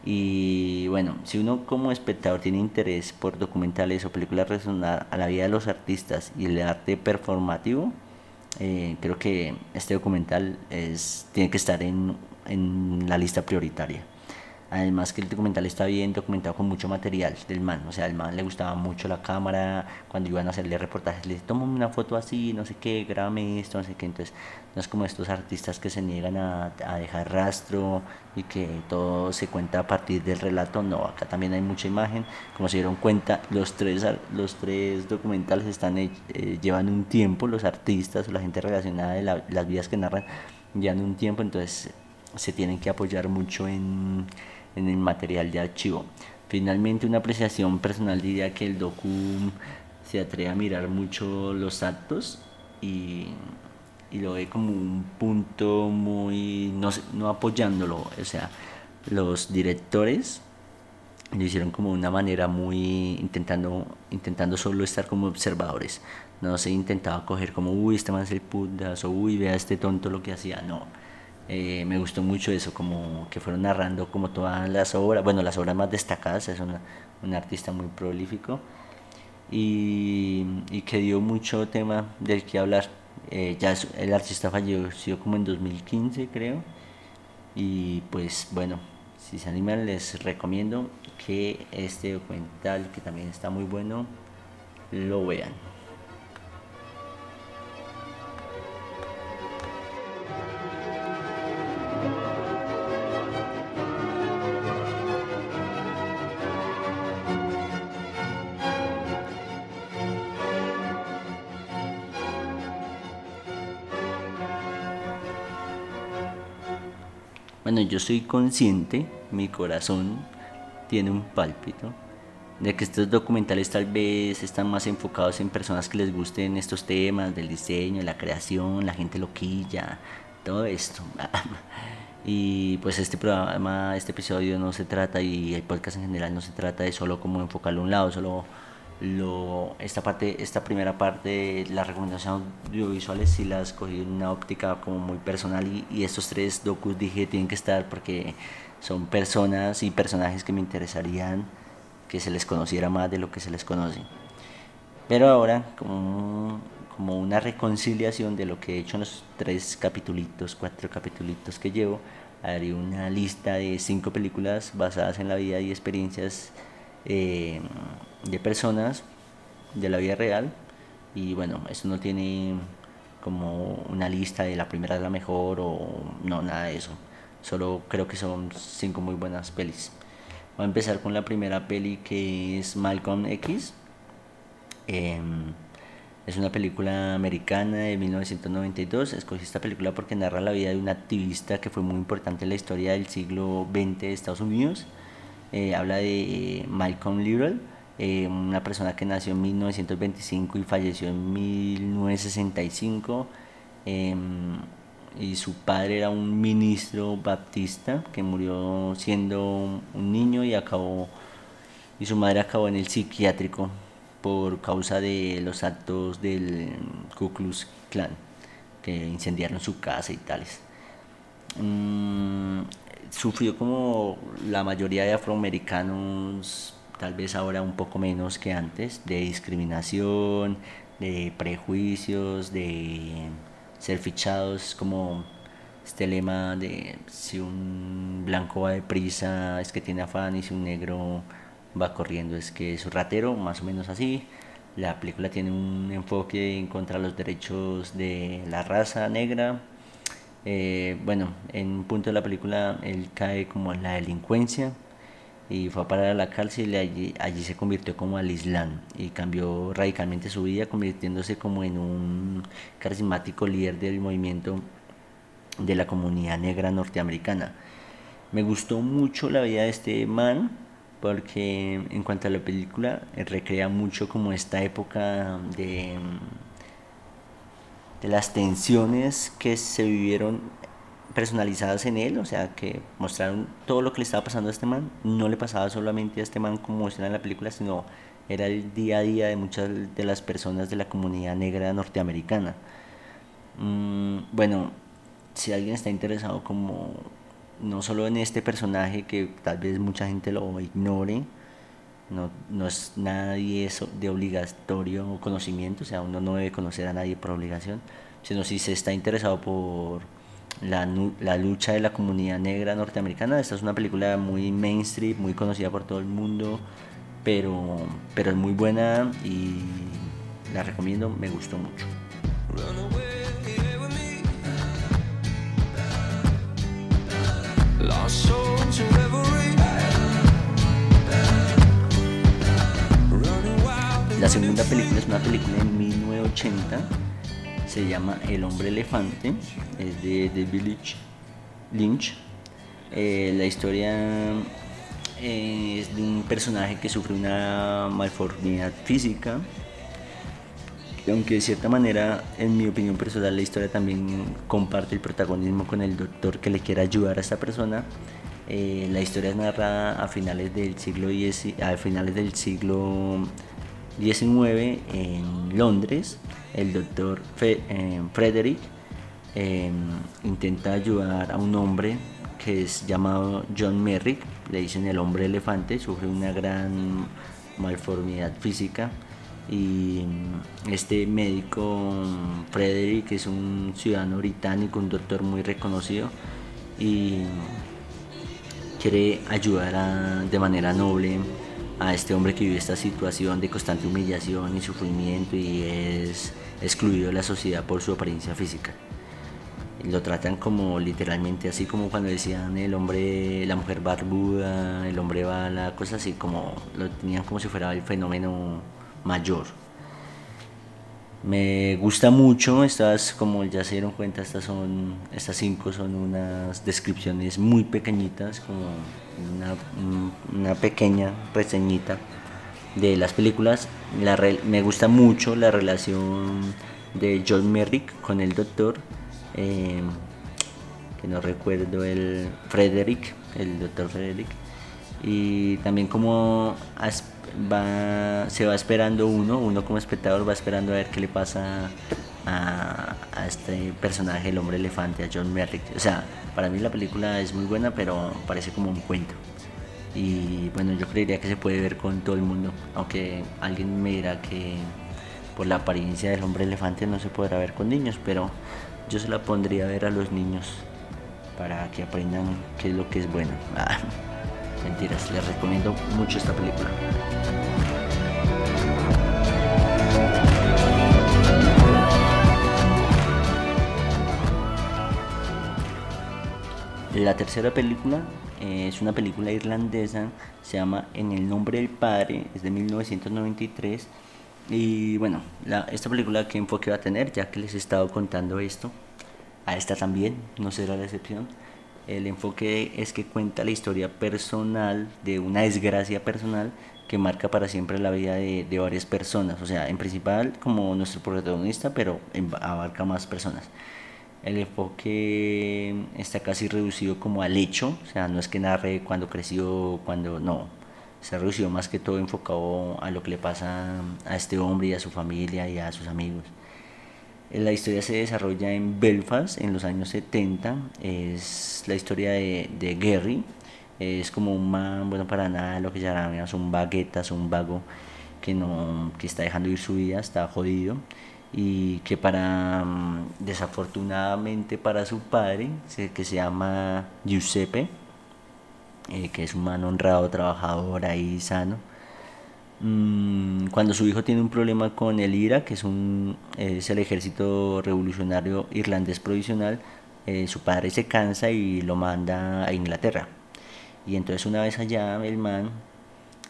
Speaker 1: Y bueno, si uno como espectador tiene interés por documentales o películas relacionadas a la vida de los artistas y el arte performativo, eh, creo que este documental es, tiene que estar en, en la lista prioritaria. Además que el documental está bien documentado con mucho material del man. O sea, al man le gustaba mucho la cámara. Cuando iban a hacerle reportajes, le toma una foto así, no sé qué, grábame esto, no sé qué. Entonces, no es como estos artistas que se niegan a, dejar rastro y que todo se cuenta a partir del relato. No, acá también hay mucha imagen. Como se dieron cuenta, los tres, los tres documentales están eh, llevan un tiempo. Los artistas o la gente relacionada de las vidas que narran llevan un tiempo. Entonces, se tienen que apoyar mucho en en el material de archivo. Finalmente, una apreciación personal diría que el docu se atreve a mirar mucho los actos y, y lo ve como un punto muy, no, no apoyándolo, o sea, los directores lo hicieron como una manera muy intentando intentando solo estar como observadores. No se intentaba coger como uy este man es el putas o uy vea este tonto lo que hacía no eh, me gustó mucho eso, como que fueron narrando como todas las obras, bueno, las obras más destacadas, es un artista muy prolífico y, y, que dio mucho tema del que hablar. Eh, ya el artista falleció como en 2015 creo y pues bueno, si se animan les recomiendo que este documental que también está muy bueno lo vean. Bueno, yo soy consciente, mi corazón tiene un pálpito, de que estos documentales tal vez están más enfocados en personas que les gusten estos temas del diseño, la creación, la gente loquilla, todo esto. y pues este programa, este episodio no se trata y el podcast en general no se trata de solo como enfocarlo a un lado, solo lo, esta parte esta primera parte las recomendaciones audiovisuales sí las cogí en una óptica como muy personal y, y, estos tres docus dije tienen que estar porque son personas y personajes que me interesarían que se les conociera más de lo que se les conoce. Pero ahora como, como una reconciliación de lo que he hecho en los tres capitulitos cuatro capitulitos que llevo haré una lista de cinco películas basadas en la vida y experiencias eh, de personas de la vida real y bueno, esto no tiene como una lista de la primera es la mejor o no, nada de eso. Solo creo que son cinco muy buenas pelis. Voy a empezar con la primera peli que es Malcolm X. Em, es una película americana de 1992. Escogí esta película porque narra la vida de un activista que fue muy importante en la historia del siglo XX de Estados Unidos. Eh, habla de Malcolm Little eh, una persona que nació en 1925 y falleció en 1965. Em, y su padre era un ministro baptista que murió siendo un niño y acabó y su madre acabó en el psiquiátrico por causa de los actos del Ku Klux Klan que incendiaron su casa y tales. Mm, sufrió como la mayoría de afroamericanos tal vez ahora un poco menos que antes, de discriminación, de prejuicios, de ser fichados como este lema de si un blanco va deprisa es que tiene afán y si un negro va corriendo es que es un ratero, más o menos así. La película tiene un enfoque en contra los derechos de la raza negra. Eh, bueno, en un punto de la película él cae como en la delincuencia y fue a parar a la cárcel y allí, allí se convirtió como al Islam y cambió radicalmente su vida convirtiéndose como en un carismático líder del movimiento de la comunidad negra norteamericana. Me gustó mucho la vida de este man porque en cuanto a la película recrea mucho como esta época de, de las tensiones que se vivieron personalizadas en él, o sea, que mostraron todo lo que le estaba pasando a este man. No le pasaba solamente a este man como muestra en la película, sino era el día a día de muchas de las personas de la comunidad negra norteamericana. Mm, bueno, si alguien está interesado como no solo en este personaje que tal vez mucha gente lo ignore, no, no es nadie de obligatorio conocimiento, o sea, uno no debe conocer a nadie por obligación, sino si se está interesado por la, la, lucha de la comunidad negra norteamericana. Esta es una película muy mainstream, muy conocida por todo el mundo, pero, pero es muy buena y la recomiendo, me gustó mucho. La segunda película es una película de 1980 se llama El hombre elefante, es de David Lynch. Eh, la historia eh, es de un personaje que sufre una malformidad física, aunque de cierta manera, en mi opinión personal, la historia también comparte el protagonismo con el doctor que le quiere ayudar a esta persona. Eh, la historia es narrada a finales del siglo a finales del siglo XIX en Londres el doctor eh, Frederick eh, intenta ayudar a un hombre que es llamado John Merrick, le dicen el hombre elefante, sufre una gran malformidad física. Y este médico Frederick es un ciudadano británico, un doctor muy reconocido y quiere ayudar de manera noble a este hombre que vive esta situación de constante humillación y sufrimiento y es excluido de la sociedad por su apariencia física. Lo tratan como literalmente así como cuando decían el hombre, la mujer barbuda, el hombre bala, cosas así como lo tenían como si fuera el fenómeno mayor. Me gusta mucho, estas como ya se dieron cuenta, estas son estas cinco son unas descripciones muy pequeñitas, como una, pequeña reseñita de las películas. La me gusta mucho la relación de John Merrick con el doctor, eh, que no recuerdo el Frederick, el doctor Frederick, y también como se va esperando uno, uno como espectador va esperando a ver qué le pasa a, este personaje, el hombre elefante, a John Merrick. O sea, para mí la película es muy buena, pero parece como un cuento y bueno, yo creería que se puede ver con todo el mundo, aunque alguien me dirá que por la apariencia del hombre elefante no se podrá ver con niños, pero yo se la pondría a ver a los niños para que aprendan qué es lo que es bueno. Ah, mentiras, les recomiendo mucho esta película. La tercera película eh, es una película irlandesa, se llama En el nombre del padre, es de 1993. Y bueno, esta película qué enfoque va a tener, ya que les he estado contando esto, a esta también, no será la excepción. El enfoque es que cuenta la historia personal de una desgracia personal que marca para siempre la vida de, de varias personas. O sea, en principal como nuestro protagonista, pero abarca más personas el enfoque está casi reducido como al hecho, o sea, no es que narre cuando creció, cuando no, se ha reducido más que todo enfocado a lo que le pasa a este hombre y a su familia y a sus amigos. La historia se desarrolla en Belfast en los años 70, es la historia de, de Gary, es como un man, bueno para nada, lo que llaman un baguetas, un vago que, no, que está dejando ir su vida, está jodido y que para mm, desafortunadamente para su padre, que se llama Giuseppe, eh, que es un man honrado, trabajador ahí sano, mm, cuando su hijo tiene un problema con el IRA, que es, un, es el ejército revolucionario irlandés provisional, eh, su padre se cansa y lo manda a Inglaterra. Y entonces una vez allá el man,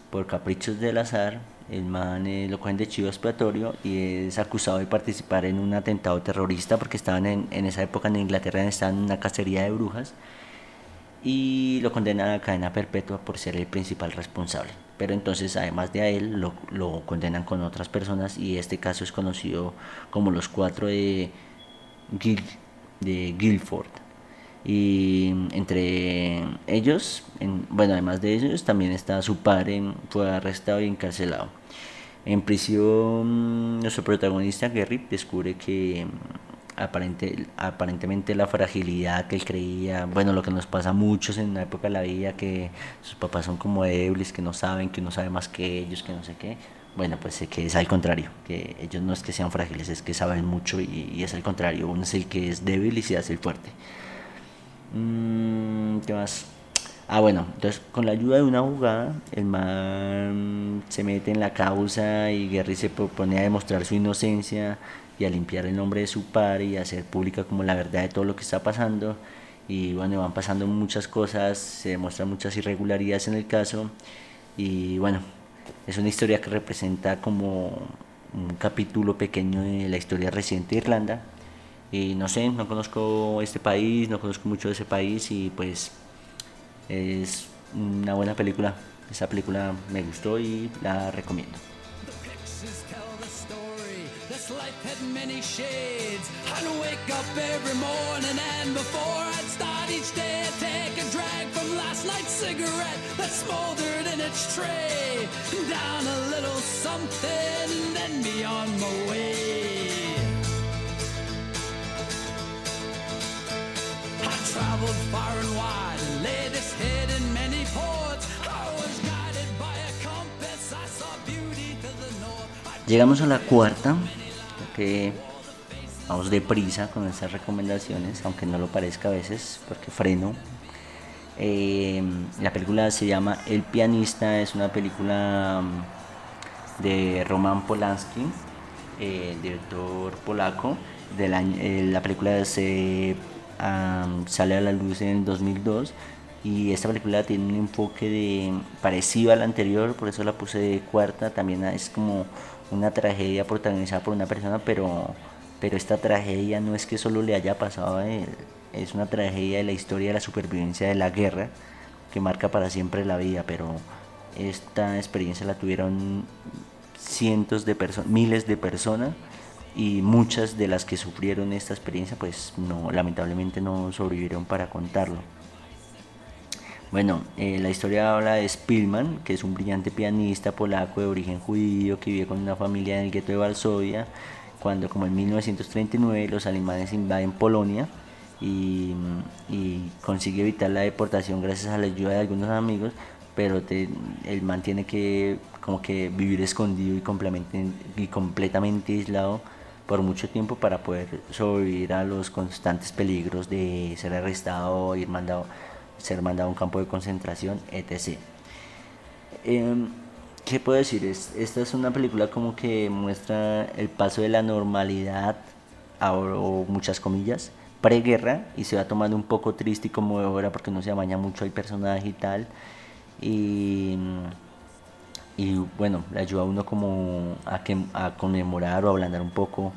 Speaker 1: por caprichos del azar, el man eh, lo cogen de chivo expiatorio y es acusado de participar en un atentado terrorista porque estaban en, en esa época en Inglaterra, estaban en una cacería de brujas y lo condenan a cadena perpetua por ser el principal responsable. Pero entonces, además de a él, lo, lo condenan con otras personas y este caso es conocido como los cuatro de, de Guilford. Y entre ellos, bueno, además de ellos, también está su padre, fue arrestado y encarcelado. En prisión, nuestro protagonista, Gary, descubre que mm, aparente, aparentemente la fragilidad que él creía, bueno, lo que nos pasa a muchos en una época de la vida, que sus papás son como débiles, que no saben, que uno sabe más que ellos, que no sé qué. Bueno, pues que es al contrario, que ellos no es que sean frágiles, es que saben mucho y, y es al contrario, uno es el que es débil y se hace el fuerte. Mm, ¿Qué más? Ah, bueno, entonces con la ayuda de una jugada, el man se mete en la causa y Gary se propone a demostrar su inocencia y a limpiar el nombre de su padre y a hacer pública como la verdad de todo lo que está pasando. Y bueno, van pasando muchas cosas, se demuestran muchas irregularidades en el caso. Y bueno, es una historia que representa como un capítulo pequeño de la historia reciente de Irlanda y no sé, no conozco este país, no conozco mucho de ese país y pues es una buena película. Esa película me gustó y la recomiendo. life had many shades. I'd wake up every morning and before I'd start each day, I'd take a drag from last night's cigarette that smoldered in its tray. Down a little something, then be on my way. Llegamos a la cuarta, que vamos deprisa con estas recomendaciones, aunque no lo parezca a veces, porque freno. Eh, la película se llama El pianista, es una película mm, de Roman Polanski, eh, director polaco. De la, eh, la película se sale a la luz en el 2002 y esta película tiene un enfoque de parecido al anterior, por eso la puse de cuarta, también es como una tragedia protagonizada por una persona, pero, pero esta tragedia no es que solo le haya pasado a él, es una tragedia de la historia de la supervivencia de la guerra que marca para siempre la vida, pero esta experiencia la tuvieron cientos de personas, miles de personas y muchas de las que sufrieron esta experiencia pues no lamentablemente no sobrevivieron para contarlo. Bueno, eh, la historia habla de Spielman, que es un brillante pianista polaco de origen judío que vive con una familia en el gueto de Varsovia, cuando como en 1939 los alemanes invaden Polonia y, consigue evitar la deportación gracias a la ayuda de algunos amigos, pero él mantiene que como que vivir escondido y, y completamente aislado por mucho tiempo para poder sobrevivir a los constantes peligros de ser arrestado, ir mandado, ser mandado a un campo de concentración, etc. Em, ¿Qué puedo decir? esta es una película como que muestra el paso de la normalidad, o muchas comillas, preguerra y se va tomando un poco triste y como ahora porque no se amaña mucho al personaje y tal. Y y bueno, le ayuda a uno como a, que, a conmemorar o ablandar un poco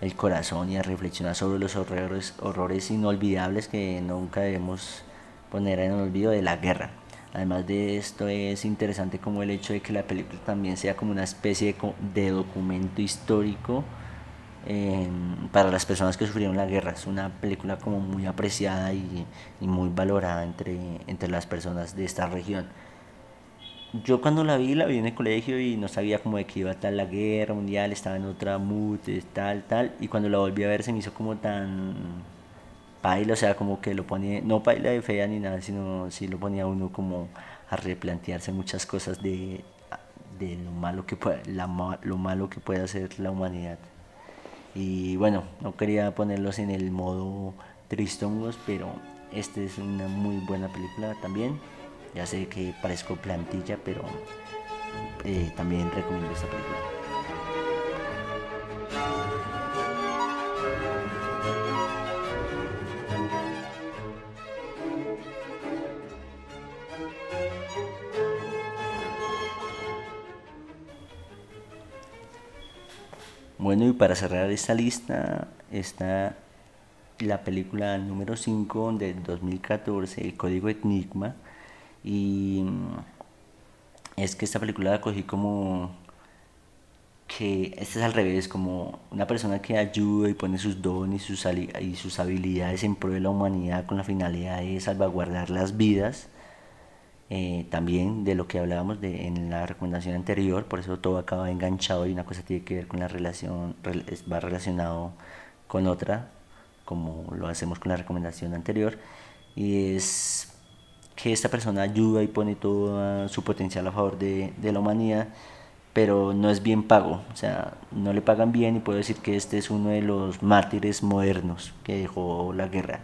Speaker 1: el corazón y a reflexionar sobre los horrores, horrores inolvidables que nunca debemos poner en el olvido de la guerra. Además de esto es interesante como el hecho de que la película también sea como una especie de, documento histórico para las personas que sufrieron la guerra. Es una película como muy apreciada y, y muy valorada entre, entre las personas de esta región yo cuando la vi, la vi en el colegio y no sabía como de que iba a estar la guerra mundial, estaba en otra mood, tal, tal, y cuando la volví a ver se me hizo como tan paila, o sea, como que lo ponía, no paila de fea ni nada, sino sí lo ponía uno como a replantearse muchas cosas de, de lo, malo que puede, la, lo malo que puede hacer la humanidad. Y bueno, no quería ponerlos en el modo tristongos, pero esta es una muy buena película también. Ya sé que parezco plantilla, pero eh, también recomiendo esta película. Bueno, y para cerrar esta lista está la película número 5 del 2014, El Código Enigma. Y es que esta película la cogí como que este es al revés, como una persona que ayuda y pone sus dones y sus, y sus habilidades en pro de la humanidad con la finalidad de salvaguardar las vidas eh, también de lo que hablábamos de, en la recomendación anterior, por eso todo acaba enganchado y una cosa tiene que ver con la relación, va relacionado con otra, como lo hacemos con la recomendación anterior, y es que esta persona ayuda y pone todo su potencial a favor de, de la humanidad, pero no es bien pago, o sea, no le pagan bien y puedo decir que este es uno de los mártires modernos que dejó la guerra.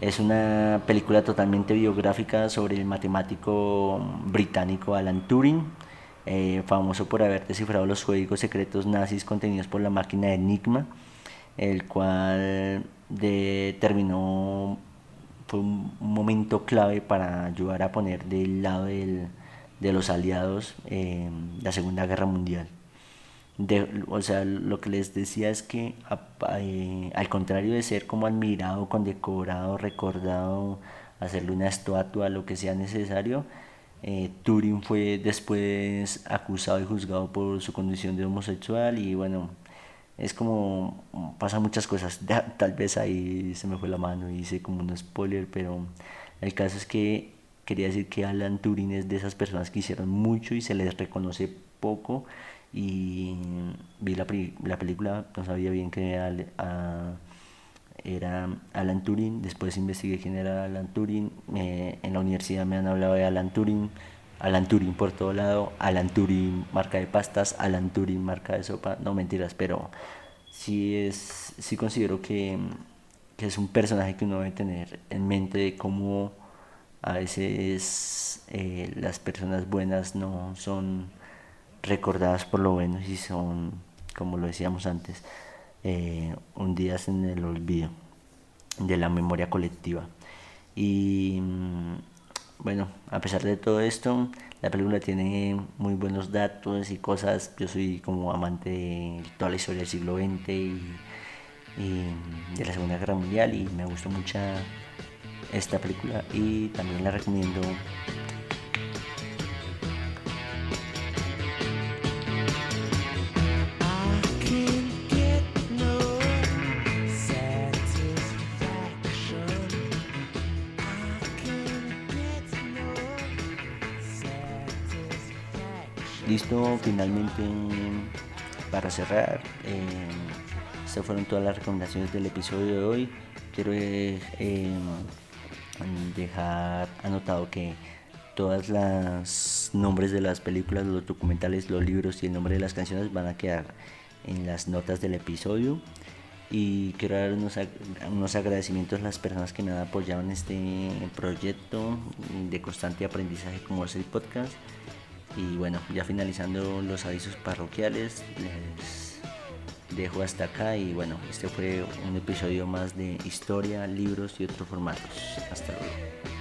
Speaker 1: Es una película totalmente biográfica sobre el matemático británico Alan Turing, eh, famoso por haber descifrado los códigos secretos nazis contenidos por la máquina Enigma, el cual determinó, fue un momento clave para ayudar a poner del lado de los aliados en la Segunda Guerra Mundial. O sea, lo que les decía es que eh, al contrario de ser como admirado, condecorado, recordado, hacerle una estatua, lo que sea necesario, eh, Turing fue después acusado y juzgado por su condición de homosexual y bueno, es como pasan muchas cosas, tal vez ahí se me fue la mano y hice como un spoiler, pero el caso es que quería decir que Alan Turing es de esas personas que hicieron mucho y se les reconoce poco. Y vi la, la película, no sabía bien que era, era Alan Turing, después investigué quién era Alan Turing, en la universidad me han hablado de Alan Turing, Alan Turing por todo lado, Alan Turing marca de pastas, Alan Turing marca de sopa, no mentiras, pero sí, es, sí considero que, es un personaje que uno debe tener en mente de cómo a veces eh, las personas buenas no son recordadas por lo bueno y son, como lo decíamos antes, eh, hundidas en el olvido de la memoria colectiva. Y mm, bueno, a pesar de todo esto, la película tiene muy buenos datos y cosas. Yo soy como amante de toda la historia del siglo XX y, y de la Segunda Guerra Mundial y me gustó mucho esta película y también la recomiendo Listo, finalmente para cerrar, eh, estas fueron todas las recomendaciones del episodio de hoy. Quiero eh, dejar anotado que todas las nombres de las películas, los documentales, los libros y el nombre de las canciones van a quedar en las notas del episodio. Y quiero dar unos, unos agradecimientos a las personas que me han apoyado en este proyecto de constante aprendizaje como es el podcast. Y bueno, ya finalizando los avisos parroquiales, les dejo hasta acá y bueno, este fue un episodio más de historia, libros y otros formatos. Hasta luego.